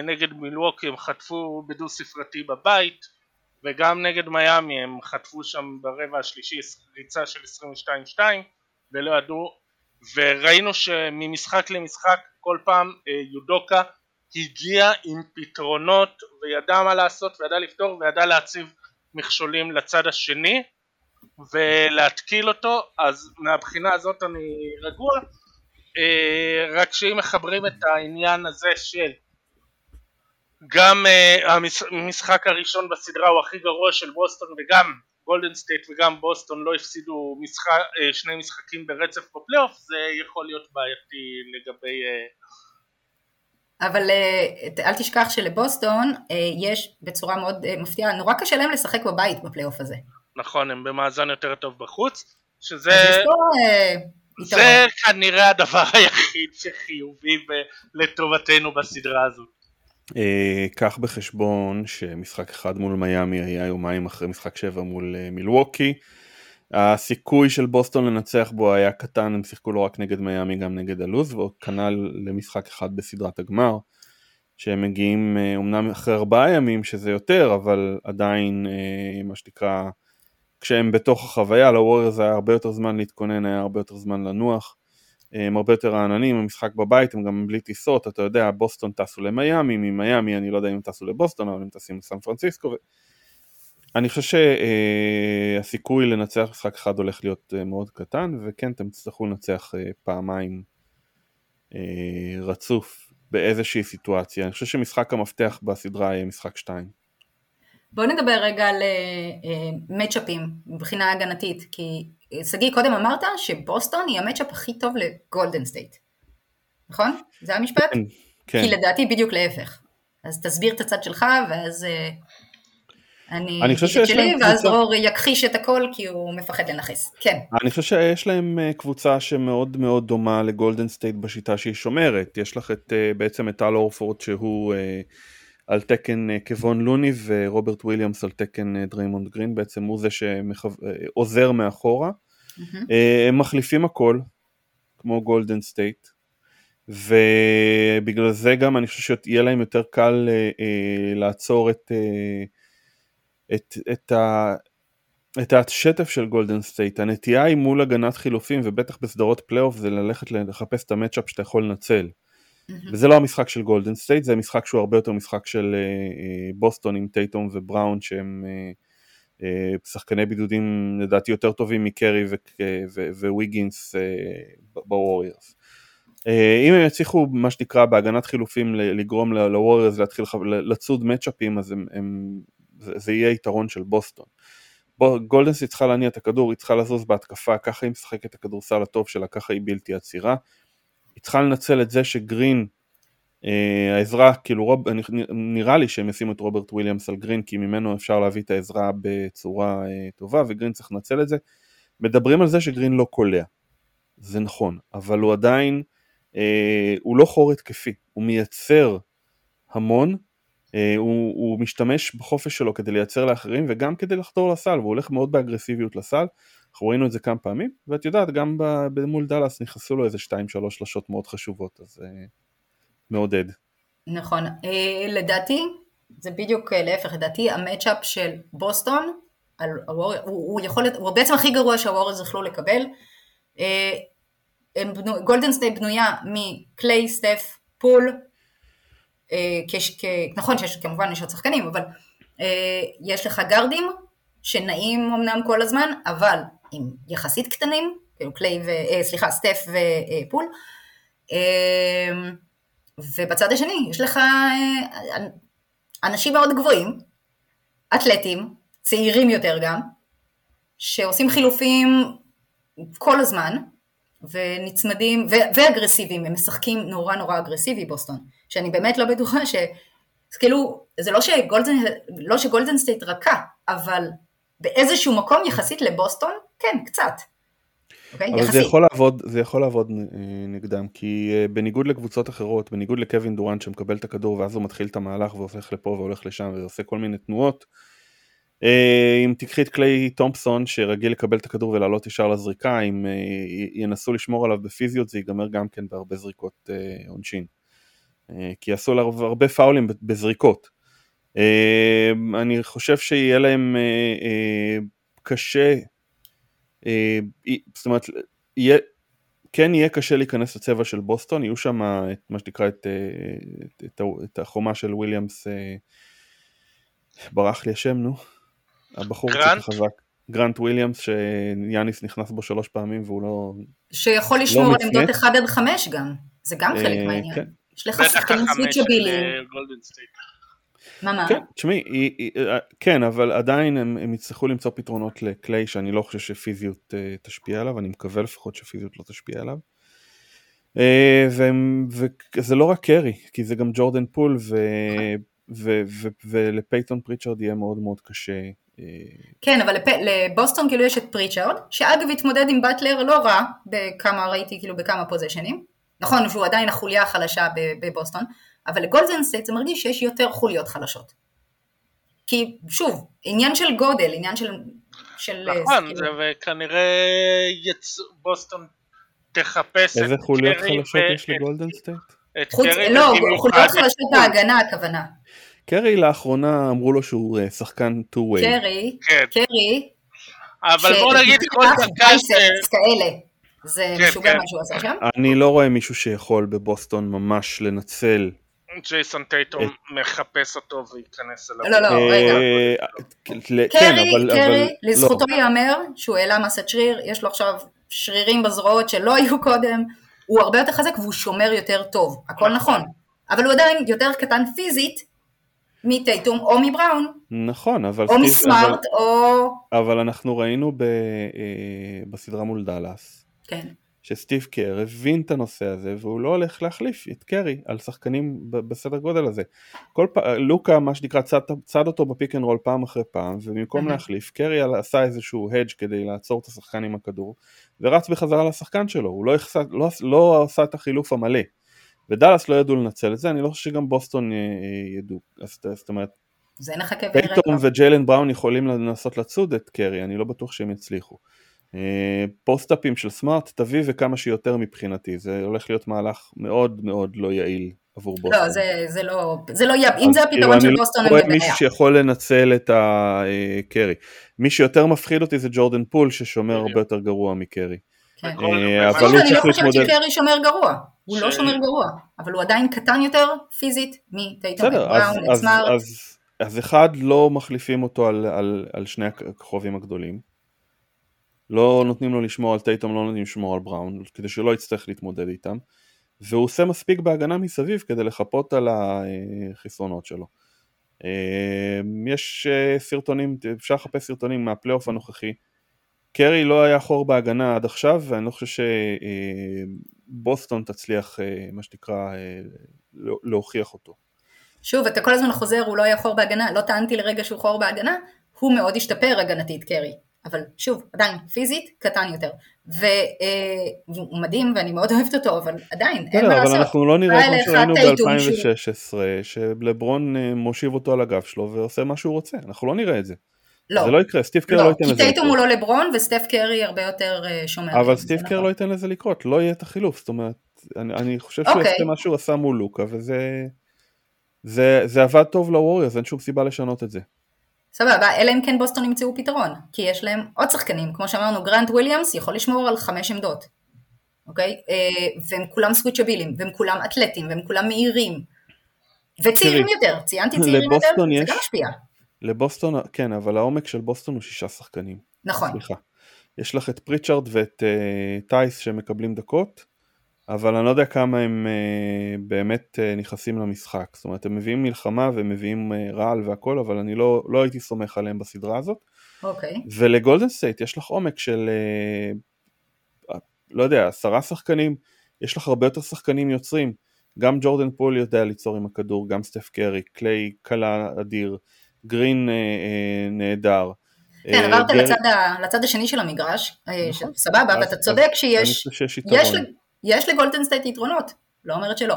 נגד מילווקי הם חטפו בדו ספרתי בבית וגם נגד מיאמי הם חטפו שם ברבע השלישי ריצה של 22-2 ולא ידעו. וראינו שממשחק למשחק כל פעם אה, יודוקה הגיע עם פתרונות וידע מה לעשות וידע לפתור וידע להציב מכשולים לצד השני ולהתקיל אותו. אז מהבחינה הזאת אני רגוע. אה, רק שאם מחברים את העניין הזה של גם uh, המשחק הראשון בסדרה הוא הכי גרוע של בוסטון וגם גולדן סטייט וגם בוסטון לא הפסידו משחק, uh, שני משחקים ברצף בפלייאוף זה יכול להיות בעייתי לגבי uh... אבל אל תשכח שלבוסטון יש בצורה מאוד מפתיעה, נורא קשה להם לשחק בבית בפלייאוף הזה. נכון, הם במאזן יותר טוב בחוץ, שזה... זה כנראה הדבר (laughs) היחיד שחיובי לטובתנו בסדרה הזאת. קח בחשבון שמשחק אחד מול מיאמי היה יומיים אחרי משחק שבע מול מילווקי. הסיכוי של בוסטון לנצח בו היה קטן, הם שיחקו לא רק נגד מיאמי גם נגד הלוז, וכנ"ל למשחק אחד בסדרת הגמר, שהם מגיעים אומנם אחרי ארבעה ימים שזה יותר, אבל עדיין מה שנקרא, כשהם בתוך החוויה, לווריורס היה הרבה יותר זמן להתכונן, היה הרבה יותר זמן לנוח, הם הרבה יותר רעננים, המשחק בבית, הם גם בלי טיסות, אתה יודע, בוסטון טסו למיאמי, ממיאמי אני לא יודע אם טסו לבוסטון, אבל הם טסים לסן פרנסיסקו, ו... אני חושב שהסיכוי לנצח משחק אחד הולך להיות מאוד קטן, וכן, אתם תצטרכו לנצח פעמיים רצוף באיזושהי סיטואציה. אני חושב שמשחק המפתח בסדרה יהיה משחק 2. בואו נדבר רגע על matchup ים מבחינה הגנתית, כי שגיא קודם אמרת שבוסטון היא ה matchup הכי טוב לגולדן סטייט, נכון? זה המשפט? כן, כן. כי לדעתי בדיוק להפך. אז תסביר את הצד שלך, ואז אני, אני חושב שיש שלי, להם ואז קבוצה... דרור יכחיש את הכל כי הוא מפחד לנכס. כן. אני חושב שיש להם אה, קבוצה שמאוד מאוד דומה לגולדן סטייט בשיטה שהיא שומרת. יש לך את, אה, בעצם את אל הורפורד שהוא אה, על תקן קוון לוני ורוברט וויליאמס על תקן דריימונד גרין, בעצם הוא זה שעוזר מאחורה. Mm-hmm. הם מחליפים הכל, כמו גולדן סטייט. ובגלל זה גם אני חושב שיהיה להם יותר קל לעצור את את, את, ה, את השטף של גולדן סטייט. הנטייה היא מול הגנת חילופים, ובטח בסדרות פלייאוף, זה ללכת לחפש את ה matchup שאתה יכול לנצל. Mm-hmm. וזה לא המשחק של גולדן סטייט, זה משחק שהוא הרבה יותר משחק של uh, בוסטון עם טייטום ובראון, שהם uh, שחקני בידודים לדעתי יותר טובים מקרי וויגינס בווריירס. Uh, אם הם יצליחו מה שנקרא בהגנת חילופים לגרום לווריירס להתחיל לצוד matchup ים אז הם, הם זה, זה יהיה יתרון של בוסטון. גולדן סטייט צריכה להניע את הכדור, היא צריכה לזוז בהתקפה, ככה היא משחקת את הכדורסל הטוב שלה, ככה היא בלתי עצירה. היא צריכה לנצל את זה שגרין, אה, העזרה, כאילו רוב, נראה לי שהם ישימו את רוברט וויליאמס על גרין, כי ממנו אפשר להביא את העזרה בצורה אה, טובה, וגרין צריך לנצל את זה. מדברים על זה שגרין לא קולע, זה נכון, אבל הוא עדיין, אה, הוא לא חור התקפי, הוא מייצר המון, Uh, הוא, הוא משתמש בחופש שלו כדי לייצר לאחרים וגם כדי לחתור לסל והוא הולך מאוד באגרסיביות לסל אנחנו ראינו את זה כמה פעמים ואת יודעת גם מול דאלאס נכנסו לו איזה 2-3 שלשות מאוד חשובות אז uh, מעודד. נכון uh, לדעתי זה בדיוק uh, להפך לדעתי ה matchup של בוסטון על, הוא, הוא, יכול, הוא בעצם הכי גרוע שהווריירס יכלו לקבל uh, גולדן סטייט בנויה מקליי סטף פול כש, כ, נכון שיש כמובן יש עוד שחקנים, אבל אה, יש לך גארדים שנעים אמנם כל הזמן, אבל עם יחסית קטנים, כאילו קליי ו... אה, סליחה, סטף ופול, אה, ובצד השני יש לך אה, אנשים מאוד גבוהים, אתלטים, צעירים יותר גם, שעושים חילופים כל הזמן, ונצמדים, ו- ואגרסיביים, הם משחקים נורא נורא אגרסיבי בוסטון, שאני באמת לא בטוחה ש... אז כאילו, זה לא שגולדן, לא שגולדן סטייט רכה, אבל באיזשהו מקום יחסית לבוסטון, כן, קצת. Okay, אוקיי? אבל יחסית. זה יכול לעבוד, זה יכול לעבוד אה, נגדם, כי אה, בניגוד לקבוצות אחרות, בניגוד לקווין דורנט שמקבל את הכדור ואז הוא מתחיל את המהלך והופך לפה והולך לשם ועושה כל מיני תנועות, אה, אם תקחי את קליי תומפסון שרגיל לקבל את הכדור ולעלות ישר לזריקה, אם ינסו לשמור עליו בפיזיות זה ייגמר גם כן בהרבה זריקות עונשין. כי יעשו עליו הרבה פאולים בזריקות. אני חושב שיהיה להם קשה, זאת אומרת, יהיה, כן יהיה קשה להיכנס לצבע של בוסטון, יהיו שם את מה שנקרא את, את, את, את החומה של וויליאמס, ברח לי השם נו. הבחור קצת חזק. גרנט וויליאמס שיאניס נכנס בו שלוש פעמים והוא לא... שיכול לא לשמור לא על עמדות 1 עד 5 גם, זה גם חלק אה, מהעניין. כן. יש לך שחקנים switchable ים. כן, תשמעי, אה, כן, אבל עדיין הם, הם יצטרכו למצוא פתרונות לקליי שאני לא חושב שפיזיות uh, תשפיע עליו, אני מקווה לפחות שפיזיות לא תשפיע עליו. אה, והם- וזה לא רק קרי, כי זה גם ג'ורדן פול, ו- ו- ו- ולפייטון פריצ'רד יהיה מאוד מאוד קשה. אה, כן, אבל לפ... לבוסטון כאילו יש את פריצ'ארד, שאגב התמודד עם באטלר לא רע, בכמה, ראיתי כאילו בכמה פוזשנים. נכון שהוא עדיין החוליה החלשה ב- בבוסטון, אבל לגולדן סטייט זה מרגיש שיש יותר חוליות חלשות. כי שוב, עניין של גודל, עניין של... של נכון, כאילו- זה וכנראה יצ... בוסטון תחפש איזה את חוליות קרי חלשות ואת- יש לגולדן סטייט? את חוץ, קרי לא, חוליות חלשות. בהגנה הכוונה. קרי לאחרונה אמרו לו שהוא אה, שחקן two-way. קרי, כן, קרי, אבל בוא נגיד כל שפיתח דקה ש... כאלה. זה כן, משוגע כן. מה שהוא עשה שם. אני לא רואה מישהו שיכול בבוסטון ממש לנצל. ג'ייסון טייטום מחפש אותו וייכנס אליו. לא, לא, רגע. אה, כן, קרי, קרי, לא. לזכותו ייאמר שהוא העלה מסת שריר, יש לו עכשיו שרירים בזרועות שלא היו קודם, הוא הרבה יותר חזק והוא שומר יותר טוב, הכל נכון. נכון, אבל הוא עדיין יותר קטן פיזית מטייטום או מבראון, נכון, אבל או מסמארט, או... אבל- אנחנו ראינו ב- אה, בסדרה מול דאלאס, כן, שסטיב קר הבין את הנושא הזה והוא לא הולך להחליף את קרי על שחקנים בסדר גודל הזה. כל פעם, לוקה מה שנקרא צד, צד אותו ב pick and roll פעם אחרי פעם ובמקום. להחליף קרי עשה איזשהו hedge כדי לעצור את השחקן עם הכדור ורץ בחזרה לשחקן שלו, הוא לא, יחסה, לא, לא עשה את החילוף המלא. ודאלאס לא ידעו לנצל את זה, אני לא חושב שגם בוסטון אה, אה, ידעו. אז זאת אומרת, זה נחכה ונראה. פייתון וג'יילן בראון יכולים לנסות לצוד את קרי, אני לא בטוח שהם יצליחו. אה, post-אפים של סמארט, תביא וכמה שיותר מבחינתי, זה הולך להיות מהלך מאוד מאוד לא יעיל עבור בוסטון. לא, זה, זה לא, זה לא יהיה, אם זה כאילו, הפתרון של אני בוסטון, לא הם רואה. מישהו שיכול לנצל את הקרי. מי שיותר מפחיד אותי זה ג'ורדן פול, ששומר. הרבה יותר גרוע מקרי. כן. אה, אבל הוא אני לא צריך חושבת להתמודד. שקרי שומר גרוע, הוא לא שומר גרוע, אבל הוא עדיין קטן יותר פיזית מטייטום אז, בראון, סמארט. אז, אחד לא מחליפים אותו על, על, על שני הכוכבים הגדולים. לא נותנים לו לשמור על טייטום, לא נותנים לשמור על בראון, כדי שלא יצטרך להתמודד איתם. והוא עושה מספיק בהגנה מסביב כדי לחפות על החסרונות שלו. אה, יש אה, סרטונים, אפשר לחפש סרטונים מהפלייאוף הנוכחי. קרי לא היה חור בהגנה עד עכשיו, ואני לא חושב שבוסטון תצליח, אה, מה שנקרא, אה, לא- להוכיח אותו. שוב, אתה כל הזמן חוזר, הוא לא היה חור בהגנה, לא טענתי לרגע שהוא חור בהגנה, הוא מאוד השתפר הגנתית, קרי. אבל שוב, עדיין, פיזית, קטן יותר. אה, והוא מדהים, ואני מאוד אוהבת אותו, אבל עדיין, אין מה אבל לעשות. אנחנו לא נראה כמו שראינו טייטום שהוא- ב-2016, שלברון אה, מושיב אותו על הגב שלו ועושה מה שהוא רוצה, אנחנו לא נראה את זה. לא, זה לא יקרה, סטיב קר לא לא, ייתן כי לזה טייטום הוא לקרות. לא לברון, וסטף קרי הרבה יותר אה, שומר. אבל סטיב קר נכון. לא ייתן לזה לקרות, לא יהיה את החילוף, זאת אומרת, אני, אני חושב שהוא אוקיי. יעשה מה שהוא עשה מול לוקה, וזה זה, זה עבד טוב לווריורס, אין שום סיבה לשנות את זה. סבבה, אלא אם כן בוסטון ימצאו פתרון, כי יש להם עוד שחקנים, כמו שאמרנו, גרנט וויליאמס יכול לשמור על חמש עמדות, אוקיי? אה, והם כולם סוויצ'בילים, והם כולם אתלטים, והם כולם מהירים, וצעירים יותר, ציינתי צעירים יותר, זה גם משפיע. לבוסטון, כן, אבל העומק של בוסטון הוא שישה שחקנים, נכון, סליחה. יש לך את פריצ'ארד ואת uh, טייס שמקבלים דקות, אבל אני לא יודע כמה הם uh, באמת uh, נכנסים למשחק. זאת אומרת, הם מביאים מלחמה והם מביאים uh, רעל והכל, אבל אני לא, לא הייתי סומך עליהם בסדרה הזאת. אוקיי. ולגולדן סטייט יש לך עומק של, uh, לא יודע, עשרה שחקנים, יש לך הרבה יותר שחקנים יוצרים. גם ג'ורדן פול יודע ליצור עם הכדור, גם סטף קרי, קליי קלע אדיר, גרין uh, uh, נהדר. כן, אה, עברת גרי- לצד ה- לצד השני של המגרש, אה, נכון. סבבה, ואתה צודק אני שיש חושב שיש יש, יתרון. ל- יש לגולדן סטייט יתרונות, לא אומרת שלא.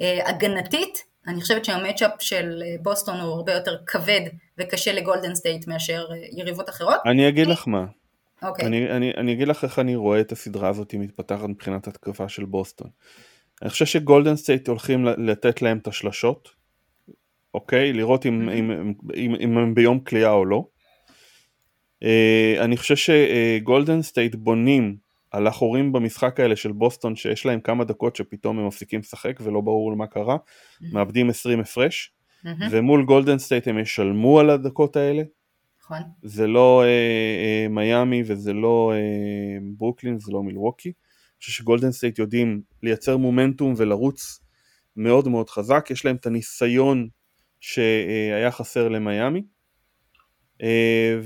אה, הגנתית, אני חושבת שה matchup של אה, בוסטון הוא הרבה יותר כבד וקשה לגולדן סטייט מאשר אה, יריבות אחרות. אני אגיד לך מה, אוקיי, אני, אני, אני אגיד לך איך אני רואה את הסדרה הזאת מתפתחת מבחינת התקפה של בוסטון. אני חושב שגולדן סטייט הולכים לתת להם את השלשות, אוקיי? לראות אם, אם, אם, אם, אם הם ביום קליעה או לא. אה, אני חושב שגולדן סטייט בונים על החורים במשחק האלה של בוסטון שיש להם כמה דקות שפתאום הם מפסיקים לשחק ולא ברור מה קרה, מאבדים 20 הפרש, מהמם, ומול גולדן סטייט הם ישלמו על הדקות האלה. נכון. זה לא אה, אה, מיאמי וזה לא אה, ברוקלין, זה לא מילווקי. אני חושב שגולדן סטייט יודעים לייצר מומנטום ולרוץ מאוד מאוד חזק, יש להם את הניסיון שהיה חסר למיאמי. אה,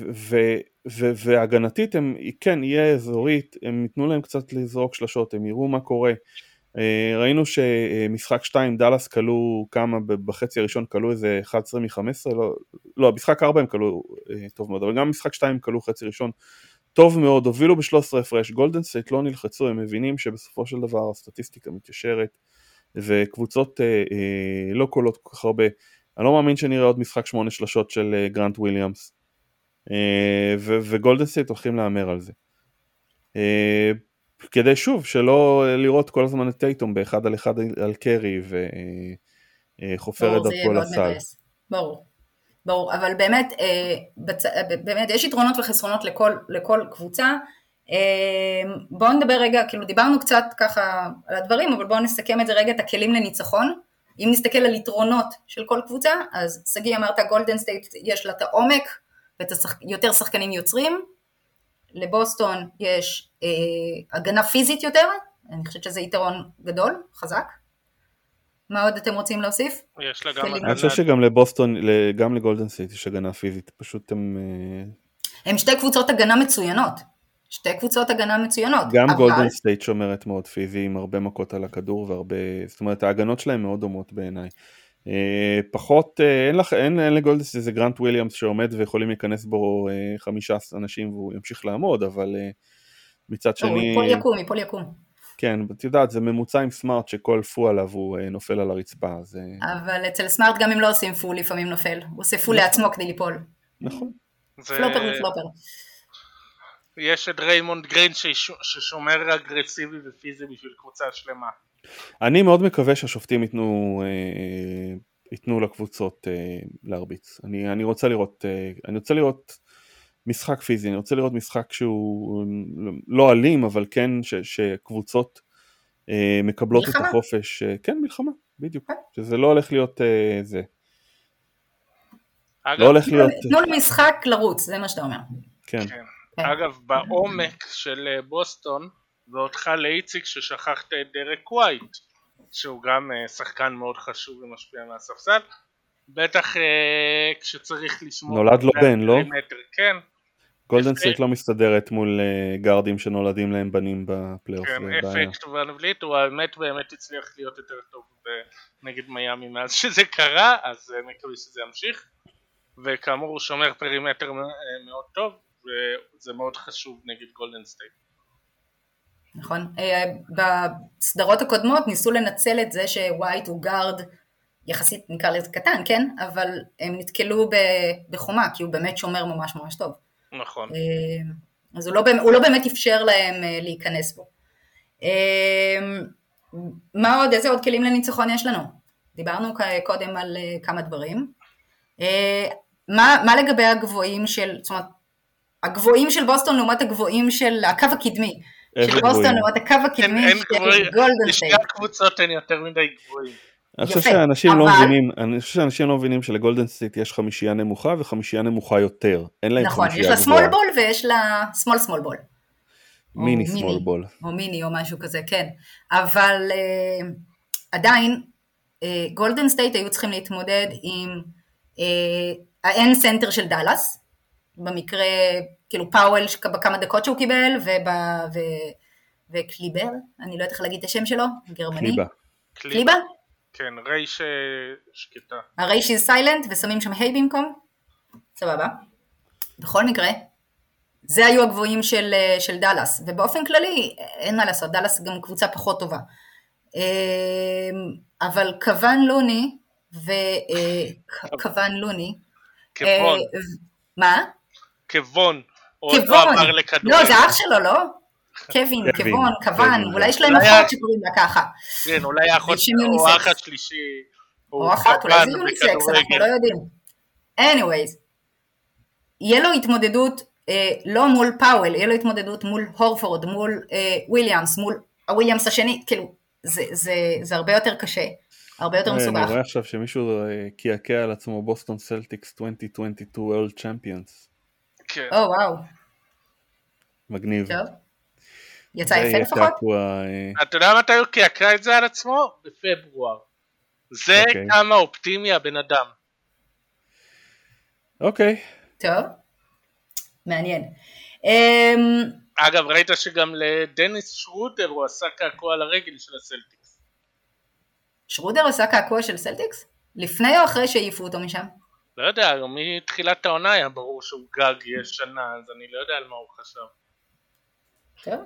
והגנתית הם, כן, יהיה אזורית, הם ייתנו להם קצת לזרוק שלשות, הם יראו מה קורה. אה, ראינו שמשחק 2 דאלאס קלעו כמה בחצי הראשון קלעו איזה 11 מ-15 לא, לא משחק 4 הם קלעו אה, טוב מאוד אבל גם משחק 2 הם קלעו חצי ראשון. טוב מאוד הובילו ב-13 הפרש. גולדן סטייט לא נלחצו הם מבינים שבסופו של דבר הסטטיסטיקה מתיישרת וקבוצות אה, אה, לא קולעות כל כך הרבה. אני לא מאמין שנראה עוד משחק 8 שלשות של אה, גרנט וויליאמס אה, וגולדן סטייט הולכים להמר על זה אה, כדי שוב שלא לראות כל הזמן את טייטום באחד על אחד על קרי וחופר את דרכו לסל. ברור, ברור, אבל באמת, אה. באמת יש יתרונות וחסרונות לכל, לכל קבוצה. אה, בואו נדבר רגע, כאילו דיברנו קצת ככה על הדברים, אבל בואו נסכם את זה רגע, את הכלים לניצחון. אם נסתכל על יתרונות של כל קבוצה, אז שגיא אמרת גולדן סטייט יש לה את העומק ויותר שחקנים יוצרים, לבוסטון יש אה, הגנה פיזית יותר, אני חושבת שזה יתרון גדול, חזק. מה עוד אתם רוצים להוסיף? יש לה גם הגנה... אני חושב שגם לבוסטון, גם לגולדן סטייט יש הגנה פיזית, פשוט הם... אה, הם שתי קבוצות הגנה מצוינות. שתי קבוצות הגנה מצוינות. גם אבל... גולדן סטייט שומרת מאוד פיזי, עם הרבה מכות על הכדור והרבה... זאת אומרת, ההגנות שלהם מאוד דומות בעיניי. אה, פחות, אה, אין, לך, אין, אין לגולדס איזה גרנט וויליאמס שעומד ויכולים להיכנס בו אה, חמישה אנשים והוא ימשיך לעמוד, אבל מצד שני... הוא ייפול יקום, ייפול יקום. כן, את יודעת, זה ממוצע עם סמארט שכל פו עליו הוא נופל על הרצפה, אז... אבל אצל סמארט גם אם לא עושים פו לפעמים נופל, הוא עושה פו נכון. לעצמו כדי ליפול. נכון. flopper ו flopper. יש את דריימונד גרין ששומר אגרסיבי ופיזי בשביל קבוצה שלמה. אני מאוד מקווה שהשופטים ייתנו, אה, ייתנו לקבוצות אה, להרביץ. אני, אני רוצה לראות, אה, אני רוצה לראות משחק פיזי, אני רוצה לראות משחק שהוא לא אלים, אבל כן ש, שקבוצות מקבלות מלחמה. את החופש. כן, מלחמה, בדיוק. שזה לא הולך להיות זה. אגב, לא הולך להיות... תנו למשחק לרוץ, זה מה שאתה אומר. כן. כן. כן. אגב, בעומק של בוסטון, ואותך לאיציק ששכחת את דריק ווייט שהוא גם uh, שחקן מאוד חשוב ומשפיע מהספסל. בטח uh, כשצריך לשמור נולד לו בן לא? כן. גולדן סטייט לא מסתדרת מול uh, גארדים שנולדים להם בנים בפלייאוף כן, אפקט ון וליט הוא האמת באמת הצליח להיות יותר טוב נגד מיאמי מאז שזה קרה אז מקווה שזה ימשיך. וכאמור הוא שומר perimeter מאוד טוב וזה מאוד חשוב נגד גולדן סטייט נכון. אה, בסדרות הקודמות ניסו לנצל את זה שווייט הוא גארד יחסית נקרא לזה קטן, כן? אבל הם נתקלו בחומה, כי הוא באמת שומר ממש ממש טוב. נכון. אה, אז הוא לא, הוא לא באמת אפשר להם אה, להיכנס בו. מה עוד, איזה עוד כלים לניצחון יש לנו? דיברנו קודם על כמה דברים. מה, מה לגבי הגבוהים של, זאת אומרת, הגבוהים של בוסטון לעומת הגבוהים של הקו הקדמי? של בוסטון לעומת הקו הקדמי של גולדן שתי הקבוצות הן יותר מדי גבוהים. אני חושב שאנשים לא מבינים, אני חושב שאנשים לא מבינים שלגולדן סטייט יש חמישייה נמוכה וחמישייה נמוכה יותר. אין להם נכון, חמישייה גבוהה. נכון, יש לה small ball ויש לה small small ball. mini small ball. או מיני או משהו כזה, כן. אבל uh, עדיין גולדן uh, סטייט היו צריכים להתמודד עם uh, האין סנטר של דאלאס, במקרה, כאילו פאוול בכמה דקות שהוא קיבל, וב, ו, וקליבר, אני לא יודעת איך להגיד את השם שלו, גרמני. קליבה. קליבה? כן, רייש שקטה. הרייש is silent ושמים שם היי במקום? סבבה. בכל מקרה, זה היו הגבוהים של, של דאלאס, ובאופן כללי, אין מה לעשות, דאלאס גם קבוצה פחות טובה. אמ, אבל כוון לוני, וכוון לוני, כבון. אה, מה? כבון. כבון. לא, זה אח שלו, לא? קווין, כבון, כוון, אולי יש להם אחות שקוראים לה ככה. כן, אולי האחות או האח השלישי. או אחות, אולי זה יוניסקס, אנחנו לא יודעים. anyways, יהיה לו התמודדות אה, לא מול פאוול, יהיה לו התמודדות מול הורפורד, מול אה, וויליאמס, מול הוויליאמס השני, כאילו, זה, זה, זה הרבה יותר קשה, הרבה יותר מסובך. אני רואה עכשיו שמישהו קעקע על עצמו בוסטון סלטיקס 2022 World Champions. כן. או וואו. מגניב. טוב. יצא יפה לפחות? אה, אתה יודע מתי הוא קעקע את זה על עצמו? בפברואר. זה אוקיי. כמה אופטימי הבן אדם. אוקיי. טוב. מעניין. אמ, אגב, ראית שגם לדניס שרודר הוא עשה קעקוע על הרגל של הסלטיקס. שרודר עשה קעקוע של סלטיקס? לפני או אחרי שהעיפו אותו משם? לא יודע, מתחילת העונה היה ברור שהוא גג שנה, אז אני לא יודע על מה הוא חשב. טוב.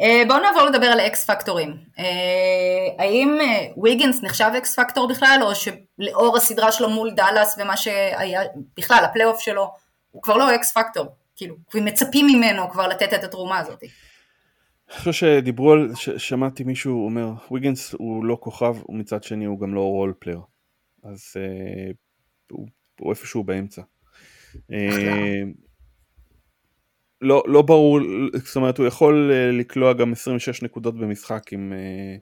אה, בואו נעבור לדבר על X factor ים. אה, האם אה, ויגינס נחשב X factor בכלל, או שלאור הסדרה שלו מול דאלאס ומה שהיה, בכלל הפלייאוף שלו, הוא כבר לא X factor, כאילו, מצפים ממנו כבר לתת את התרומה הזאת. אני חושב שדיברו על, ש- שמעתי מישהו אומר, ויגינס הוא לא כוכב, ומצד שני הוא גם לא role player. אז אה, הוא, הוא איפשהו באמצע. אה, לא, לא ברור, זאת אומרת הוא יכול אה, לקלוע גם 26 נקודות במשחק אם אה,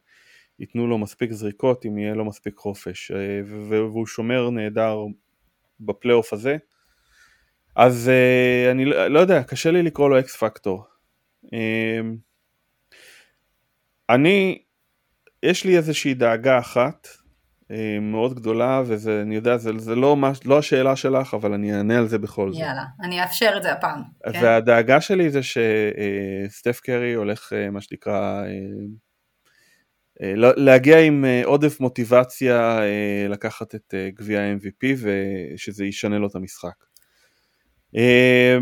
ייתנו לו מספיק זריקות, אם יהיה לו מספיק חופש, והוא שומר נהדר בפלייאוף הזה. אז אני לא, לא יודע, קשה לי לקרוא לו אקס פקטור. אני, יש לי איזושהי דאגה אחת מאוד גדולה, וזה, אני יודע, זה, זה לא, מה, לא השאלה שלך, אבל אני אענה על זה בכל זאת. יאללה, אני אאפשר את זה הפעם. כן? והדאגה שלי זה שסטף קרי הולך, אה, מה שנקרא, אה, אה, להגיע עם אה, עודף מוטיבציה אה, לקחת את אה, גביע ה-MVP ושזה ישנה לו את המשחק. אה,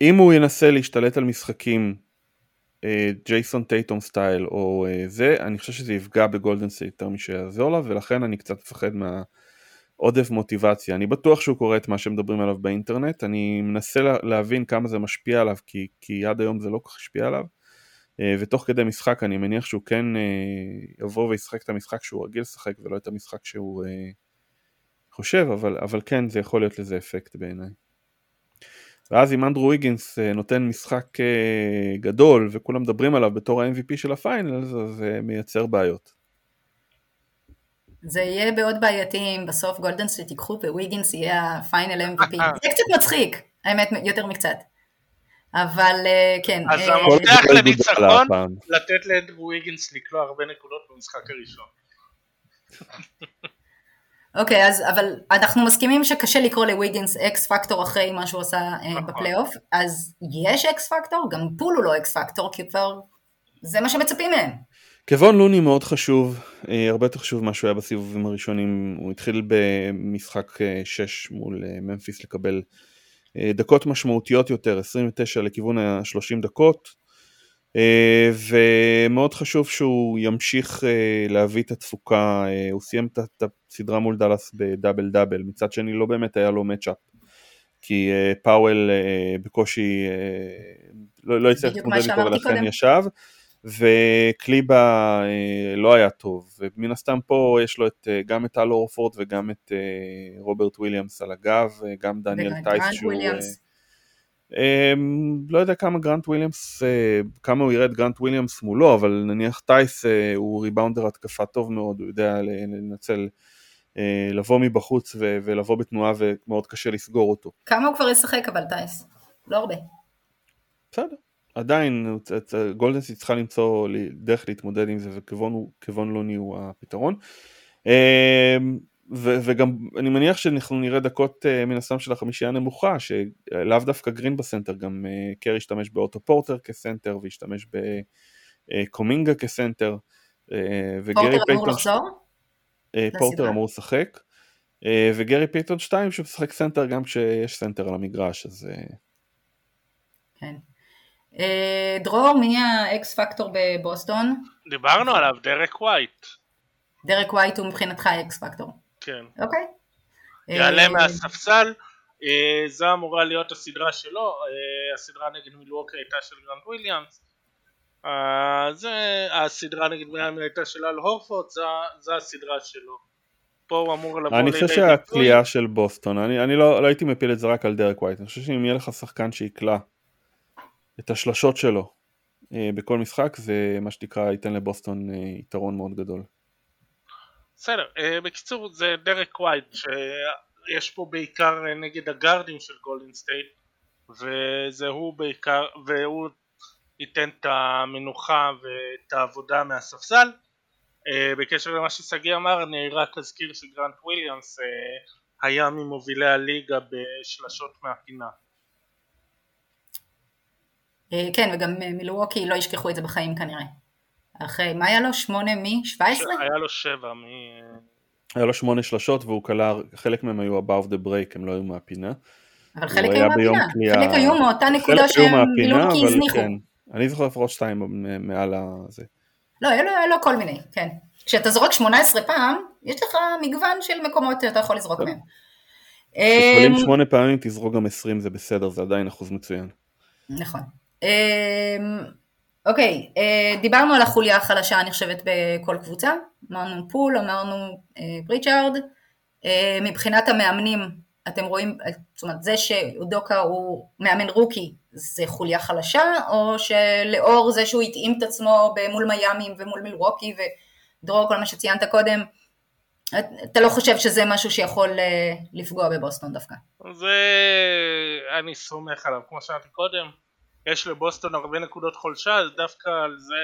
אם הוא ינסה להשתלט על משחקים אה, ג'ייסון טייטום style או אה, זה, אני חושב שזה יפגע בגולדן סטייט יותר משיעזור לה, ולכן אני קצת מפחד מהעודף מוטיבציה. אני בטוח שהוא קורא את מה שמדברים עליו באינטרנט, אני מנסה לה, להבין כמה זה משפיע עליו, כי, כי עד היום זה לא כל כך השפיע עליו, אה, ותוך כדי משחק אני מניח שהוא כן אה, יבוא וישחק את המשחק שהוא רגיל לשחק, ולא את המשחק שהוא אה, חושב, אבל, אבל כן, זה יכול להיות לזה אפקט בעיניי. ואז אם אנדרו ויגינס אה, נותן משחק אה, גדול וכולם מדברים עליו בתור ה-MVP של ה final, אז זה מייצר בעיות. זה יהיה מאוד בעייתי אם בסוף גולדן סטייט ייקחו וויגינס יהיה ה final MVP. זה קצת מצחיק, האמת, יותר מקצת. אבל אה, כן. אז אה, המפתח לניצחון. לתת לאנדרו ויגינס לקלוע הרבה נקודות במשחק הראשון. אוקיי, אז אבל אנחנו מסכימים שקשה לקרוא לוויגינס X factor אחרי מה שהוא עשה אה, נכון. בפלייאוף, אז יש X factor? גם פול הוא לא X factor, כי כבר זה מה שמצפים מהם. קוון לוני מאוד חשוב, אה, הרבה יותר חשוב ממה שהוא היה בסיבובים הראשונים, הוא התחיל במשחק 6 מול אה, ממפיס לקבל דקות משמעותיות יותר, 29 לכיוון ה-30 דקות, ומאוד חשוב שהוא ימשיך אה, להביא את התפוקה, אה, הוא סיים את הסדרה מול דאלאס ב double double, מצד שני לא באמת היה לו matchup, כי אה, פאוול אה, בקושי אה, לא לא הצליח להתמודד איתו ולכן. ישב. וקליבר אה, לא היה טוב, ומן הסתם פה יש לו את, אה, גם את אל הורפורד וגם את אה, רוברט וויליאמס על הגב, אה, גם דניאל טייס שהוא... וויליאמס. אה, לא יודע כמה גרנט וויליאמס, אה, כמה הוא ירד גרנט וויליאמס מולו, אבל נניח טייס אה, הוא rebounder התקפה טוב מאוד, הוא יודע לנצל, אה, לבוא מבחוץ ולבוא בתנועה ומאוד קשה לסגור אותו. כמה הוא כבר ישחק אבל טייס? לא הרבה. בסדר. עדיין גולדן סטייט צריכה למצוא דרך להתמודד עם זה וקיבון לוני הוא הפתרון. ו- וגם אני מניח שאנחנו נראה דקות אה, מן הסתם של החמישייה הנמוכה שלאו דווקא גרין בסנטר גם אה, קר השתמש באוטו פורטר כסנטר והשתמש בקומינגה כסנטר אה, וגרי פורטר אמור לחזור? אה, לסדרה? פורטר אמור לשחק אה, וגרי פייטון 2 שמשחק סנטר גם כשיש סנטר על המגרש אז אה, כן. אה, דרור, מי ה X factor בבוסטון? דיברנו עליו, דרק ווייט. דרק ווייט הוא מבחינתך X factor. כן. אוקיי. יעלה אה, מהספסל, אה, זו אמורה להיות הסדרה שלו, אה, הסדרה נגד מילווקי הייתה של גרנט וויליאמס, אה, זה הסדרה נגד מיאמי הייתה של אל הורפורד, זו- זו הסדרה שלו. פה הוא אמור לבוא אני חושב. שהכלייה של בוסטון, אני, אני לא, לא הייתי מפיל את זה רק על דרק ווייט, אני חושב שאם יהיה לך שחקן שיקלע את השלשות שלו אה, בכל משחק, זה מה שנקרא ייתן לבוסטון אה, יתרון מאוד גדול. בסדר, אה, בקיצור זה דרק ווייט שיש פה בעיקר אה, נגד הגארדים של גולדן סטייט וזה הוא בעיקר, והוא ייתן את המנוחה ואת העבודה מהספסל. אה, בקשר למה ששגיא אמר אני רק אזכיר שגרנט וויליאמס היה ממובילי הליגה בשלשות מהפינה. כן, וגם מלווקי לא ישכחו את זה בחיים כנראה. אחרי, מה היה לו? שמונה מ 17? היה לו שבע מ... היה לו שמונה שלשות והוא כלה, חלק מהם היו above the break, הם לא היו מהפינה. אבל חלק היו מהפינה, חלק היו מאותה נקודה שהם מילואוקי הזניחו. כן, אני זוכר לפחות שתיים מעל הזה. לא, היה לו, היה לו כל מיני, כן. כשאתה זורק 18 פעם, יש לך מגוון של מקומות שאתה יכול לזרוק מהם. כששואלים אמ, שמונה פעמים תזרוק גם 20 זה בסדר, זה עדיין אחוז מצוין. נכון. אוקיי, אה, דיברנו על החוליה החלשה אני חושבת בכל קבוצה, אמרנו פול, אמרנו פריצ'ארד, אה, אה, מבחינת המאמנים אתם רואים, זאת אומרת זה שאודוקה הוא מאמן רוקי זה חוליה חלשה, או שלאור זה שהוא התאים את עצמו מול מיאמים ומול מילווקי ודרור כל מה שציינת קודם, אתה לא חושב שזה משהו שיכול לפגוע בבוסטון דווקא? זה אני סומך עליו, כמו שאמרתי קודם, יש לבוסטון הרבה נקודות חולשה, אז דווקא על זה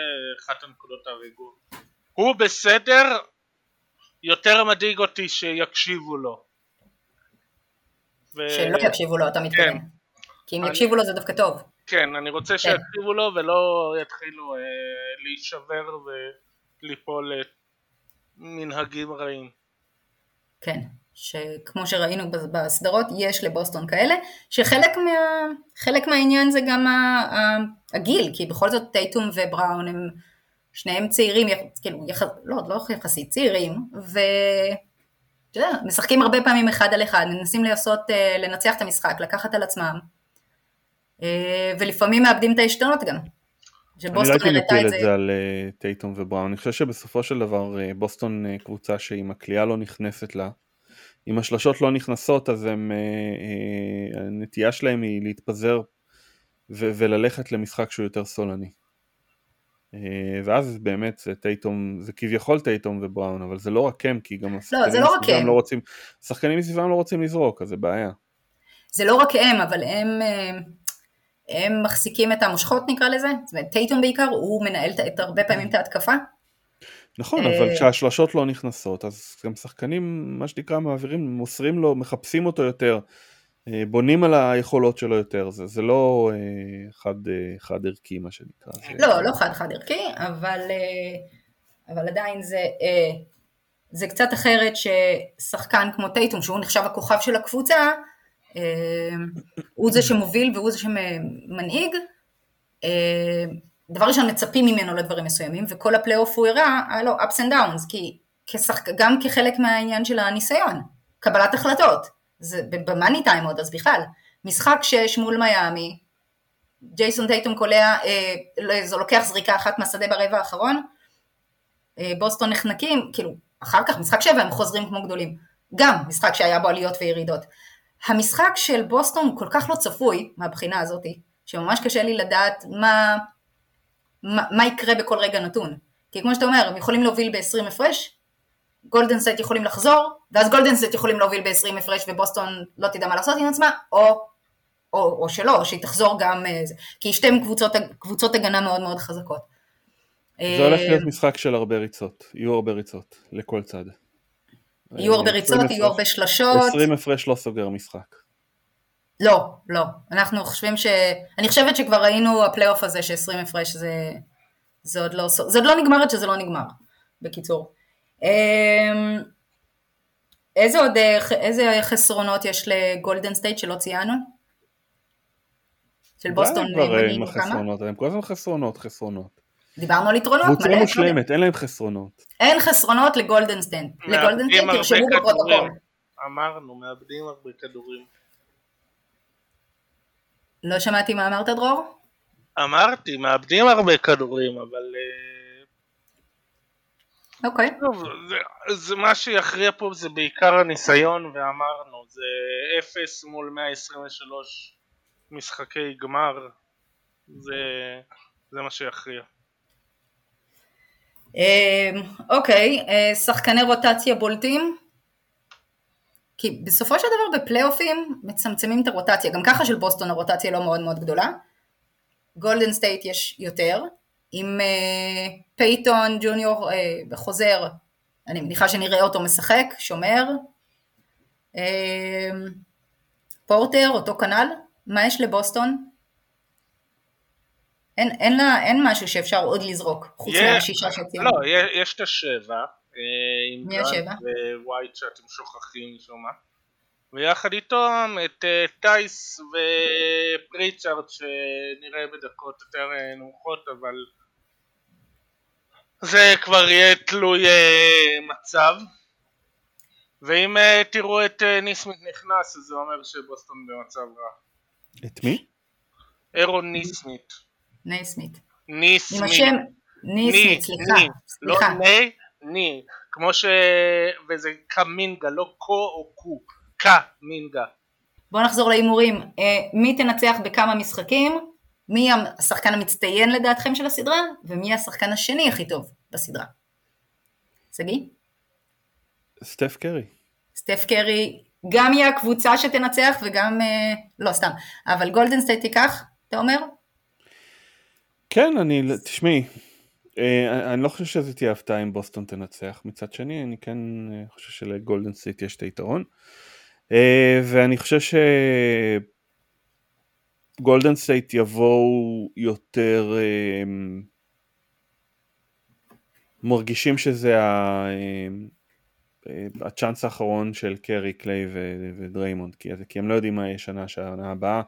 אחת הנקודות הריגול. הוא בסדר, יותר מדאיג אותי שיקשיבו לו. ו... שלא יקשיבו לו, אתה מתכוון. כן. כי אם אני... יקשיבו לו זה דווקא טוב. כן, אני רוצה כן. שיקשיבו לו ולא יתחילו אה, להישבר וליפול למנהגים רעים. כן. שכמו שראינו בסדרות יש לבוסטון כאלה, שחלק מה, מהעניין זה גם הגיל, כי בכל זאת טייטום ובראון הם שניהם צעירים, כאילו, יח, לא, לא יחסית צעירים, יודע, משחקים הרבה פעמים אחד על אחד, מנסים לעשות, אה, לנצח את המשחק, לקחת על עצמם, אה, ולפעמים מאבדים את העשתונות גם. אני לא הייתי מטיל את זה על אה, טייטום ובראון, אני חושב שבסופו של דבר בוסטון קבוצה שאם הכלייה לא נכנסת לה, אם השלשות לא נכנסות אז הם, אה, אה, הנטייה שלהם היא להתפזר ו- וללכת למשחק שהוא יותר סולני. אה, ואז באמת זה טייטום, זה כביכול טייטום ובראון, אבל זה לא רק הם, כי גם השחקנים לא, לא מסביבם לא רוצים, השחקנים מסביבם לא רוצים לזרוק, אז זה בעיה. זה לא רק הם, אבל הם, הם מחזיקים את המושכות נקרא לזה, זאת אומרת טייטום בעיקר, הוא מנהל את, הרבה פעמים את ההתקפה, נכון, אבל אה, כשהשלשות לא נכנסות, אז גם שחקנים, מה שנקרא, מעבירים, מוסרים לו, מחפשים אותו יותר, אה, בונים על היכולות שלו יותר, זה, זה לא אה, חד, חד ערכי מה שנקרא. זה... לא, לא חד חד ערכי, אבל, אבל עדיין זה, זה קצת אחרת ששחקן כמו טייטום, שהוא נחשב הכוכב של הקבוצה, הוא זה שמוביל והוא זה שמנהיג, דבר ראשון מצפים ממנו לדברים מסוימים, וכל הפלייאוף הוא הראה, היה לו ups and downs, כי כשחק... גם כחלק מהעניין של הניסיון, קבלת החלטות, זה במאני טיים עוד, אז בכלל, משחק שש מול מיאמי, ג'ייסון טייטום קולע, אה, לא, זה לוקח זריקה אחת מהשדה ברבע האחרון, אה, בוסטון נחנקים, כאילו, אחר כך משחק שבע הם חוזרים כמו גדולים, גם משחק שהיה בו עליות וירידות. המשחק של בוסטון כל כך לא צפוי מהבחינה הזאתי, שממש קשה לי לדעת מה, מה, מה יקרה בכל רגע נתון. כי כמו שאתה אומר, הם יכולים להוביל ב-20 הפרש, גולדן סטייט יכולים לחזור, ואז גולדן סטייט יכולים להוביל ב-20 הפרש ובוסטון לא תדע מה לעשות עם עצמה, או, או, או שלא, או שהיא תחזור גם, אה, כי שתי קבוצות, קבוצות הגנה מאוד מאוד חזקות. זה הולך להיות משחק של הרבה ריצות, יהיו הרבה ריצות, לכל צד. יהיו הרבה ריצות, יהיו הרבה שלשות. 20 הפרש לא סוגר משחק. לא, לא. אנחנו חושבים ש... אני חושבת שכבר ראינו הפלייאוף הזה ש-20 הפרש זה... זה עוד לא... זה עוד לא נגמר עד שזה לא נגמר, בקיצור. אמ, איזה עוד... איזה חסרונות יש לגולדן סטייט שלא ציינו? של בוסטון מגיעים כמה? הם כל הזמן חסרונות, חסרונות. דיברנו על יתרונות. קבוצה מושלמת, אין להם חסרונות. אין חסרונות לגולדן סטייט. לגולדן סטייט תרשמו בפרוטוקול. אמרנו, מאבדים הרבה כדורים. לא שמעתי מה אמרת דרור? אמרתי, מאבדים הרבה כדורים, אבל... אה, אוקיי. Okay. טוב, זה, זה מה שיכריע פה זה בעיקר הניסיון, ואמרנו, זה 0 מול 123 משחקי גמר, זה, זה מה שיכריע. אמ, אוקיי, okay, אה, שחקני רוטציה בולטים? כי בסופו של דבר בפלייאופים מצמצמים את הרוטציה, גם ככה של בוסטון הרוטציה לא מאוד מאוד גדולה, גולדן סטייט יש יותר, עם אה, פייטון ג'וניור אה, חוזר, אני מניחה שנראה אותו משחק, שומר, אה, פורטר, אותו כנ"ל, מה יש לבוסטון? אין, אין, לה, אין משהו שאפשר עוד לזרוק, חוץ מהשישה שציינו. לא, יש את השבע, אה, עם מי השבע? ווייט שאתם שוכחים משום מה. ויחד איתו את אה, טייס ופריצ'ארד שנראה בדקות יותר אה, נמוכות אבל זה כבר יהיה תלוי מצב ואם תראו את ניסמית נכנס אז זה אומר שבוסטון במצב רע. את מי? אירון ניסמית. ניסמית. ניסמית. עם ניסמית, סליחה. לא ני, ני. כמו ש... וזה קמינגה, לא קו או קו. קמינגה. בואו נחזור להימורים. אה, מי תנצח בכמה משחקים? מי השחקן המצטיין לדעתכם של הסדרה? ומי השחקן השני הכי טוב בסדרה? שגיא? סטף קרי. סטף קרי גם יהיה הקבוצה שתנצח וגם, אה, לא סתם, אבל גולדן סטייט תיקח, אתה אומר? כן, אני, תשמעי, אני לא חושב שזה תהיה הפתעה אם בוסטון תנצח, מצד שני אני כן אה, חושב שלגולדן סטייט יש את היתרון, אה, ואני חושב שגולדן סטייט יבואו יותר מרגישים שזה הצ'אנס האחרון של קרי, קליי ודריימונד, כי הם לא יודעים מה יהיה שנה, שנה הבאה.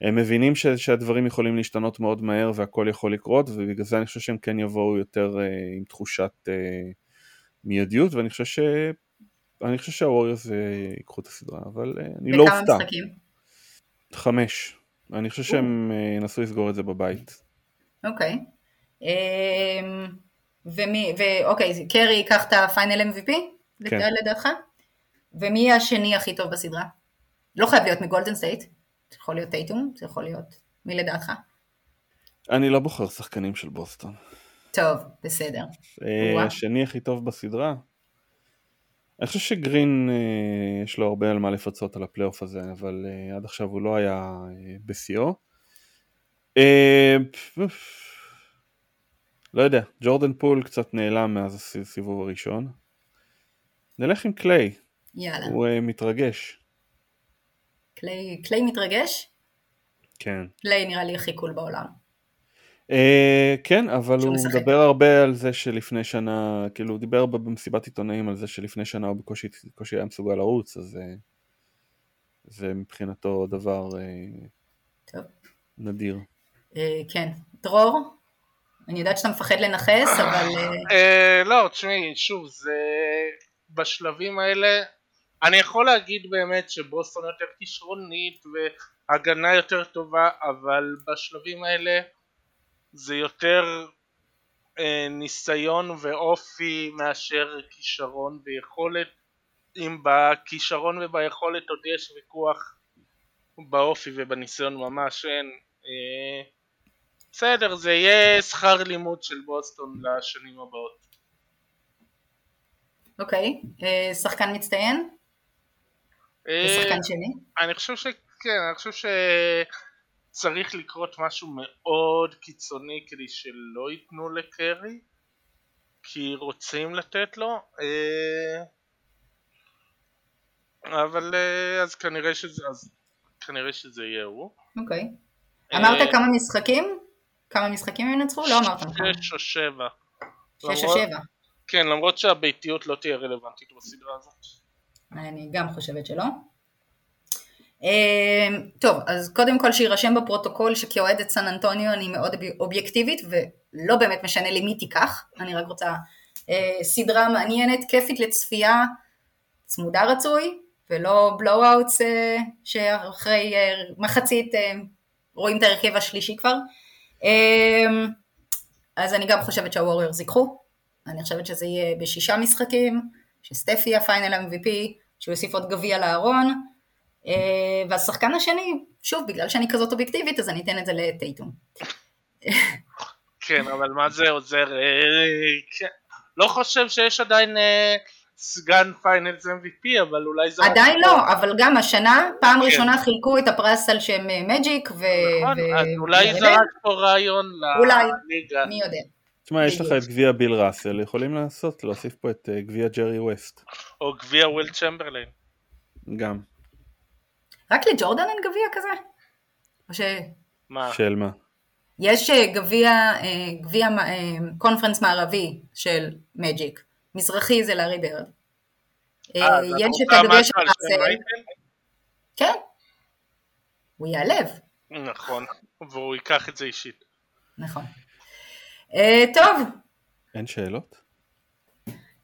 הם מבינים ש, שהדברים יכולים להשתנות מאוד מהר והכל יכול לקרות ובגלל זה אני חושב שהם כן יבואו יותר אה, עם תחושת אה, מיידיות ואני חושב ש... אני חושב שהווריורס אה, ייקחו את הסדרה אבל אה, אני לא אופתע. בכמה משחקים? חמש. אני חושב שהם אה, ינסו לסגור את זה בבית. אוקיי. אמ, ומי, ואוקיי, קרי ייקח את ה Final MVP? כן. לדעתך? ומי השני הכי טוב בסדרה? לא חייב להיות מגולדן סטייט. זה יכול להיות טייטום, זה יכול להיות מי לדעתך? אני לא בוחר שחקנים של בוסטון. טוב, בסדר. אה, השני הכי טוב בסדרה? אני חושב שגרין אה, יש לו הרבה על מה לפצות על הפלייאוף הזה, אבל אה, עד עכשיו הוא לא היה בשיאו. לא יודע, ג'ורדן פול קצת נעלם מאז הסיבוב הראשון. נלך עם קליי. יאללה. הוא מתרגש. קליי, קליי מתרגש? כן. קליי נראה לי הכי cool בעולם. אה, כן, אבל הוא משחק. מדבר הרבה על זה שלפני שנה, כאילו הוא דיבר במסיבת עיתונאים על זה שלפני שנה הוא בקושי, בקושי היה מסוגל לרוץ, אז אה, זה מבחינתו דבר אה, טוב. נדיר. Uh, כן. דרור? אני יודעת שאתה מפחד לנכס, אבל... Uh, לא, תשמעי, שוב, זה... בשלבים האלה אני יכול להגיד באמת שבוסטון יותר כישרונית והגנה יותר טובה אבל בשלבים האלה זה יותר אה, ניסיון ואופי מאשר כישרון ויכולת אם בכישרון וביכולת עוד יש ויכוח באופי ובניסיון ממש אין אה, בסדר זה יהיה שכר לימוד של בוסטון לשנים הבאות אוקיי, okay. אה, שחקן מצטיין? כשחקן אה, שני? אני חושב שכן, אני חושב שצריך לקרות משהו מאוד קיצוני כדי שלא ייתנו לקרי כי רוצים לתת לו אה, אבל אה, אז כנראה שזה אז כנראה שזה יהיה הוא. אוקיי. אמרת כמה משחקים? כמה משחקים הם ינצחו? לא אמרת. שש או שבע. שש או שבע. כן, למרות שהביתיות לא תהיה רלוונטית בסדרה הזאת. אני גם חושבת שלא. אמ, טוב, אז קודם כל שיירשם בפרוטוקול שכאוהדת סן אנטוניו אני מאוד אובייקטיבית ולא באמת משנה לי מי תיקח, אני רק רוצה אה, סדרה מעניינת, כיפית לצפייה, צמודה רצוי, ולא blowouts אה, שאחרי אה, מחצית רואים את ההרכב השלישי כבר. אה, אז אני גם חושבת שהווריורס ייקחו, אני חושבת שזה יהיה בשישה משחקים, שסטפי יהיה Final MVP, שהוא יוסיף עוד גביע לארון, אה, והשחקן השני, שוב, בגלל שאני כזאת אובייקטיבית, אז אני אתן את זה לטייטום. כן, אבל מה זה עוזר? אה, כן. לא חושב שיש עדיין אה, סגן Finals MVP, אבל אולי זה... עדיין לא, אבל גם השנה, פעם כן. ראשונה חילקו את הפרס על שם מג'יק, ו... נכון, אז אולי זה רק פה רעיון לליגה. אולי, מי יודע. תשמע, יש לך את גביע ביל ראסל, יכולים לעשות, להוסיף פה את גביע ג'רי ווסט. או גביע וויל צ'מברליין. גם. רק לג'ורדן אין גביע כזה? או ש... מה? של מה? יש אה, גביע, אה, גביע אה, conference מערבי של מג'יק, מזרחי זה לארי ברד. אה, אה, זה יש את אתה הגביע של משהו על שם ארסל, מייקל? כן, הוא ייעלב, נכון, והוא ייקח את זה אישית. נכון. אה, טוב, אין שאלות?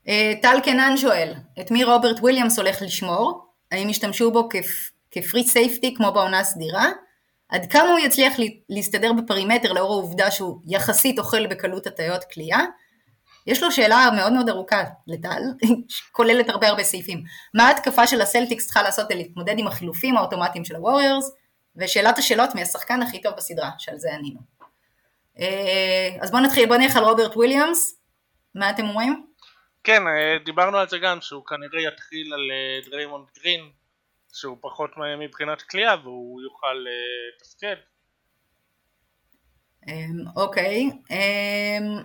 אה, טל קנן שואל, את מי רוברט וויליאמס הולך לשמור? האם ישתמשו בו כ free safety כמו בעונה הסדירה? עד כמה הוא יצליח לה- להסתדר ב perimeter לאור העובדה שהוא יחסית אוכל בקלות הטעיות קליעה? יש לו שאלה מאוד מאוד ארוכה לטל, (laughs) כוללת הרבה הרבה סעיפים. מה ההתקפה של הסלטיקס צריכה לעשות כדי להתמודד עם החילופים האוטומטיים של הווריורס? ושאלת השאלות מי השחקן הכי טוב בסדרה, שעל זה ענינו. אה, אז בואו נתחיל, בואו נלך על רוברט וויליאמס. מה אתם אומרים? כן, אה, דיברנו על זה גם, שהוא כנראה יתחיל על אה, דריימונד גרין, שהוא פחות מבחינת קליעה והוא יוכל לתפקד. אמ, אוקיי. אמ,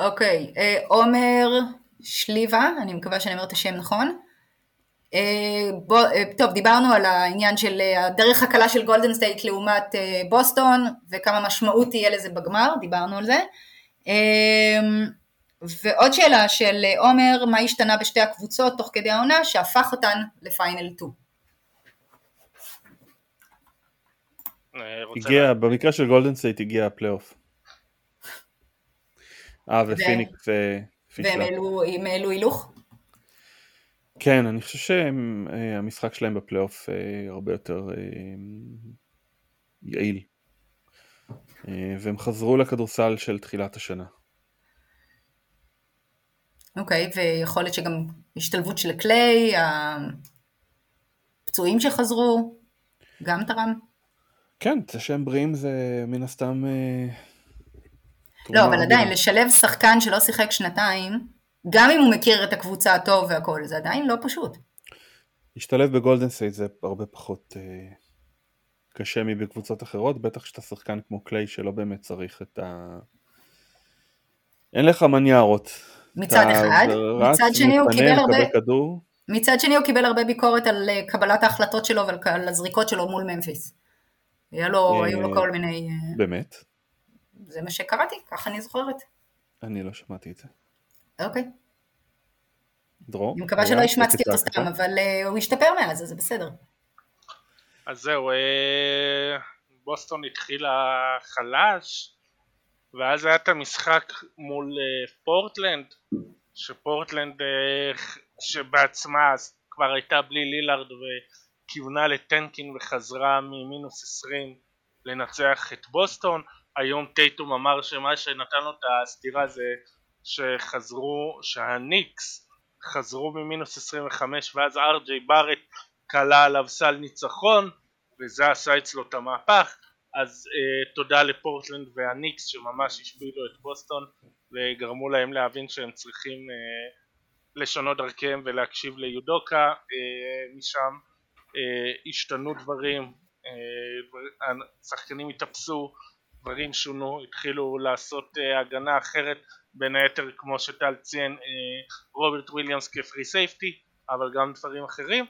אוקיי, עומר שליבה, אני מקווה שאני אומרת את השם נכון. אה, בוא, אה, טוב, דיברנו על העניין של אה, הדרך הקלה של גולדן סטייט לעומת בוסטון, וכמה משמעות תהיה לזה בגמר, דיברנו על זה. ועוד שאלה של עומר, מה השתנה בשתי הקבוצות תוך כדי העונה שהפך אותן ל final 2? אה, רוצה הגיע, במקרה של גולדן סטייט הגיע הפלייאוף. אה, ופיניקס אה, והם הם העלו הילוך? כן, אני חושב שהמשחק שלהם בפלייאוף אה, הרבה יותר אה, יעיל. אה, והם חזרו לכדורסל של תחילת השנה. אוקיי, ויכול להיות שגם השתלבות של קליי, הפצועים שחזרו, גם תרם? כן, זה שהם בריאים זה מן הסתם... אה, לא, אבל עדיין. לשלב שחקן שלא שיחק שנתיים, גם אם הוא מכיר את הקבוצה הטוב והכל, זה עדיין לא פשוט. להשתלב בגולדן סטייט זה הרבה פחות אה, קשה מבקבוצות אחרות, בטח שאתה שחקן כמו קליי שלא באמת צריך את ה... אין לך מניירות. מצד אחד, רץ, מצד שני הוא קיבל הרבה, כדור. מצד שני הוא קיבל הרבה ביקורת על אה, קבלת ההחלטות שלו ועל על הזריקות שלו מול ממפיס. היה לו, אה, היו לו כל מיני, אה, באמת? זה מה שקראתי, ככה אני זוכרת. אני לא שמעתי את זה. אוקיי. דרור? אני מקווה שלא השמצתי אותו? סתם, אבל אה, הוא השתפר מאז, אז זה בסדר. אז זהו, אה, בוסטון התחילה חלש, ואז היה את המשחק מול אה, פורטלנד, שפורטלנד שבעצמה כבר הייתה בלי לילארד וכיוונה לטנקין וחזרה ממינוס 20 לנצח את בוסטון. היום טייטום אמר שמה שנתן לו את הסתירה זה שחזרו, שהניקס חזרו ממינוס 25 ואז ארג'יי בארט כלה עליו סל ניצחון וזה עשה אצלו את המהפך. אז אה, תודה לפורטלנד והניקס שממש השפילו את בוסטון וגרמו להם להבין שהם צריכים אה, לשנות דרכיהם ולהקשיב ליודוקה אה, משם אה, השתנו דברים אה, השחקנים התאפסו דברים שונו התחילו לעשות אה, הגנה אחרת בין היתר כמו שטל ציין אה, רוברט וויליאמס כ free safety אבל גם דברים אחרים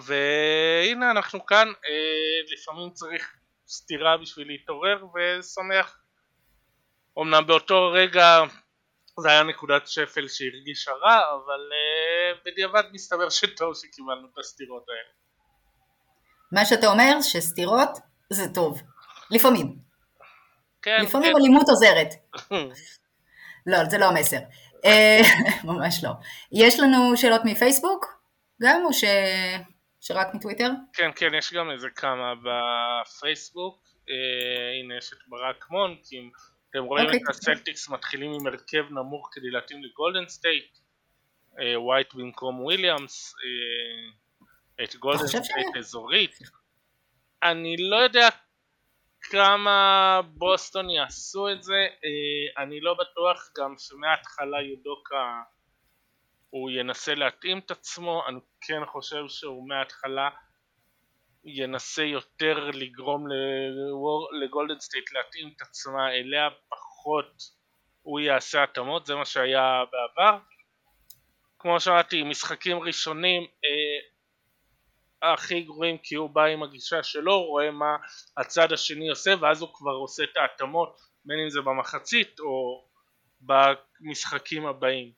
והנה אנחנו כאן אה, לפעמים צריך סטירה בשביל להתעורר ושמח אמנם באותו רגע זה היה נקודת שפל שהרגישה רע אבל אה, בדיעבד מסתבר שטוב שקיבלנו את הסטירות האלה מה שאתה אומר, שסטירות זה טוב. לפעמים. כן, לפעמים כן. אלימות עוזרת. (laughs) לא, זה לא המסר. אה, (laughs) ממש לא. יש לנו שאלות מפייסבוק? גם, או ש... שרק מטוויטר? כן כן יש גם איזה כמה בפייסבוק אה, הנה יש את ברק מונקים אתם רואים אוקיי. את הסלטיקס מתחילים עם הרכב נמוך כדי להתאים לגולדן סטייט אה, ווייט במקום וויליאמס אה, את גולדן סטייט אזורית אני לא יודע כמה בוסטון יעשו את זה אה, אני לא בטוח גם שמההתחלה יודוקה הוא ינסה להתאים את עצמו, אני כן חושב שהוא מההתחלה ינסה יותר לגרום לגולדן סטייט להתאים את עצמה אליה, פחות הוא יעשה התאמות, זה מה שהיה בעבר. כמו שאמרתי, משחקים ראשונים אה, הכי גרועים כי הוא בא עם הגישה שלו, רואה מה הצד השני עושה ואז הוא כבר עושה את ההתאמות בין אם זה במחצית או במשחקים הבאים.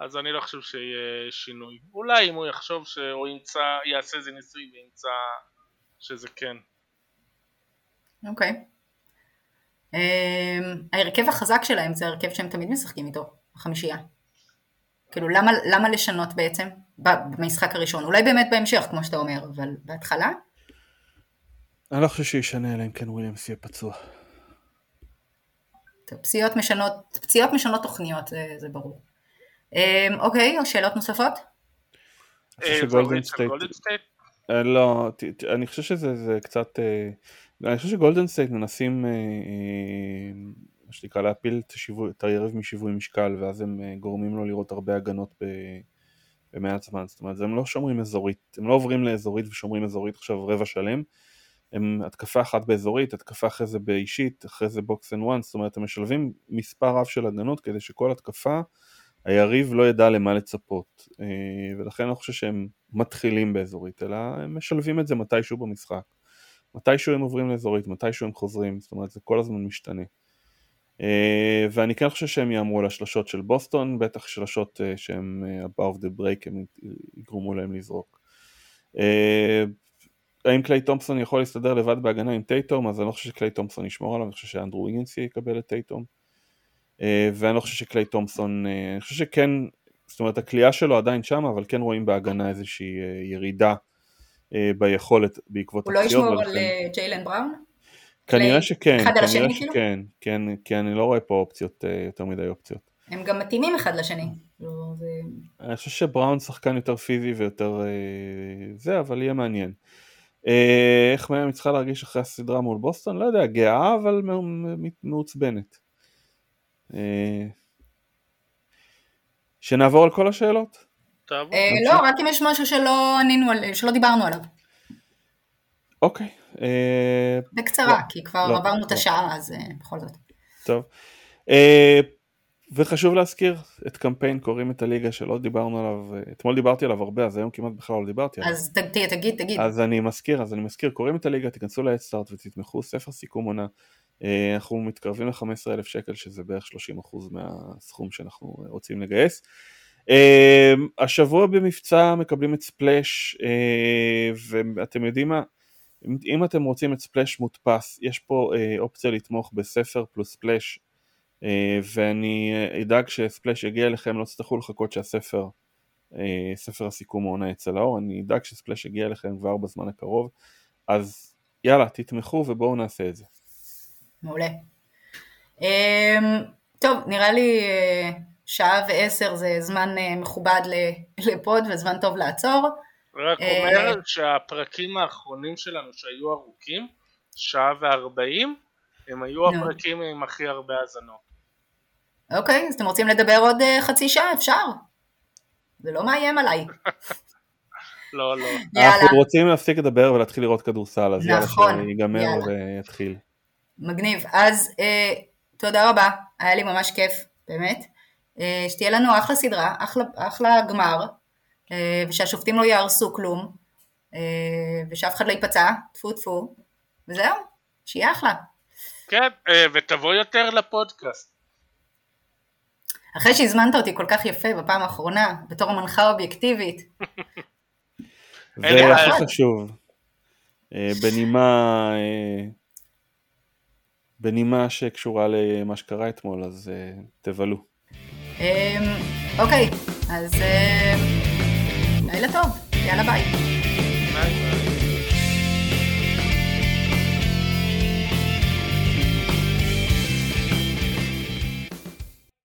אז אני לא חושב שיהיה שינוי. אולי אם הוא יחשוב שהוא ימצא, יעשה איזה ניסוי וימצא שזה כן. אוקיי. Okay. Um, ההרכב החזק שלהם זה ההרכב שהם תמיד משחקים איתו, החמישייה. כאילו למה, למה לשנות בעצם במשחק הראשון? אולי באמת בהמשך כמו שאתה אומר, אבל בהתחלה? אני לא חושב שישנה אלא אם כן וויליאמס יהיה פצוע. טוב, פציעות משנות, פציעות משנות תוכניות, זה, זה ברור. Um, אוקיי, או שאלות נוספות? אה, שגולדן סטייט... אה, לא, אני חושב שזה קצת... אה, אני חושב שגולדן סטייט מנסים מה שנקרא להפיל את, השיווי, את היריב משיווי משקל ואז הם גורמים לו לראות הרבה הגנות במעט זמן, זאת אומרת הם לא שומרים אזורית, הם לא עוברים לאזורית ושומרים אזורית עכשיו רבע שלם, הם התקפה אחת באזורית, התקפה אחרי זה באישית, אחרי זה box and one, זאת אומרת הם משלבים מספר רב של הגנות כדי שכל התקפה היריב לא ידע למה לצפות. אה, ולכן אני לא חושב שהם מתחילים באזורית אלא הם משלבים את זה מתישהו במשחק. מתישהו הם עוברים לאזורית, מתישהו הם חוזרים, זאת אומרת זה כל הזמן משתנה. אה, ואני כן חושב שהם יאמרו על השלשות של בוסטון, בטח שלשות אה, שהם above the break הם יגרמו להם לזרוק האם קליי תומפסון יכול להסתדר לבד בהגנה עם טייטום אז אני לא חושב שקליי תומפסון ישמור עליו, אני חושב שאנדרו ויגנסי יקבל את טייטום אה, ואני לא חושב שקליי תומפסון, אה, אני חושב שכן, זאת אומרת הכלייה שלו עדיין שם, אבל כן רואים בהגנה איזושהי אה, ירידה ביכולת בעקבות הפציעות. הוא לא ישמור על ג'יילן בראון? כנראה שכן, כנראה כאילו? שכן, כן, כי אני לא רואה פה אופציות, יותר מדי אופציות. הם גם מתאימים אחד לשני. לא, אני חושב שבראון שחקן יותר פיזי ויותר זה, אבל יהיה מעניין. איך מיאמי צריכה להרגיש אחרי הסדרה מול בוסטון? לא יודע, גאה אבל מעוצבנת. אה, שנעבור על כל השאלות? אה, לא, רק אם יש משהו שלא דיברנו עליו. אוקיי. אה, בקצרה, כי כבר לא, עברנו את לא. השעה, אז בכל זאת. טוב. וחשוב להזכיר את קמפיין קוראים את הליגה שלא דיברנו עליו, אתמול דיברתי עליו הרבה אז היום כמעט בכלל לא דיברתי עליו. אז תגיד, תגיד, תגיד. אז אני מזכיר, אז אני מזכיר, קוראים את הליגה, תיכנסו לאדסטארט ותתמכו, ספר סיכום עונה, אה, אנחנו מתקרבים ל-15,000 שקל שזה בערך 30% מהסכום שאנחנו רוצים לגייס. אה, השבוע במבצע מקבלים את ספלאש אה, ואתם יודעים מה, אם אתם רוצים את ספלאש מודפס יש פה אופציה לתמוך בספר פלוס ספלאש ואני אדאג שספלאש יגיע אליכם, לא תצטרכו לחכות שהספר, ספר הסיכום העונה יצא לאור, אני אדאג שספלאש יגיע אליכם כבר בזמן הקרוב, אז יאללה תתמכו ובואו נעשה את זה. מעולה. אמ, טוב, נראה לי אה, שעה ועשר זה זמן אה, מכובד לפוד וזמן טוב לעצור. רק אומר אה, שהפרקים האחרונים שלנו שהיו ארוכים, שעה וארבעים, הם היו הפרקים עם הכי הרבה האזנות. אוקיי, אז אתם רוצים לדבר עוד חצי שעה? אפשר. זה לא מאיים עליי. (laughs) לא, לא. (laughs) אנחנו רוצים להפסיק לדבר ולהתחיל לראות כדורסל, אז יאללה, נכון, שיגמר ויתחיל. מגניב. אז אה, תודה רבה, היה לי ממש כיף, באמת. אה, שתהיה לנו אחלה סדרה, אחלה, אחלה גמר, אה, ושהשופטים לא יהרסו כלום, אה, ושאף אחד לא ייפצע, טפו טפו, וזהו, שיהיה אחלה. כן, אה, ותבוא יותר לפודקאסט. אחרי שהזמנת אותי כל כך יפה בפעם האחרונה, בתור מנחה אובייקטיבית. והכי (laughs) חשוב, אה, בנימה אה, בנימה שקשורה למה שקרה אתמול, אז תבלו. אמ, אוקיי, אז לילה טוב, יאללה ביי.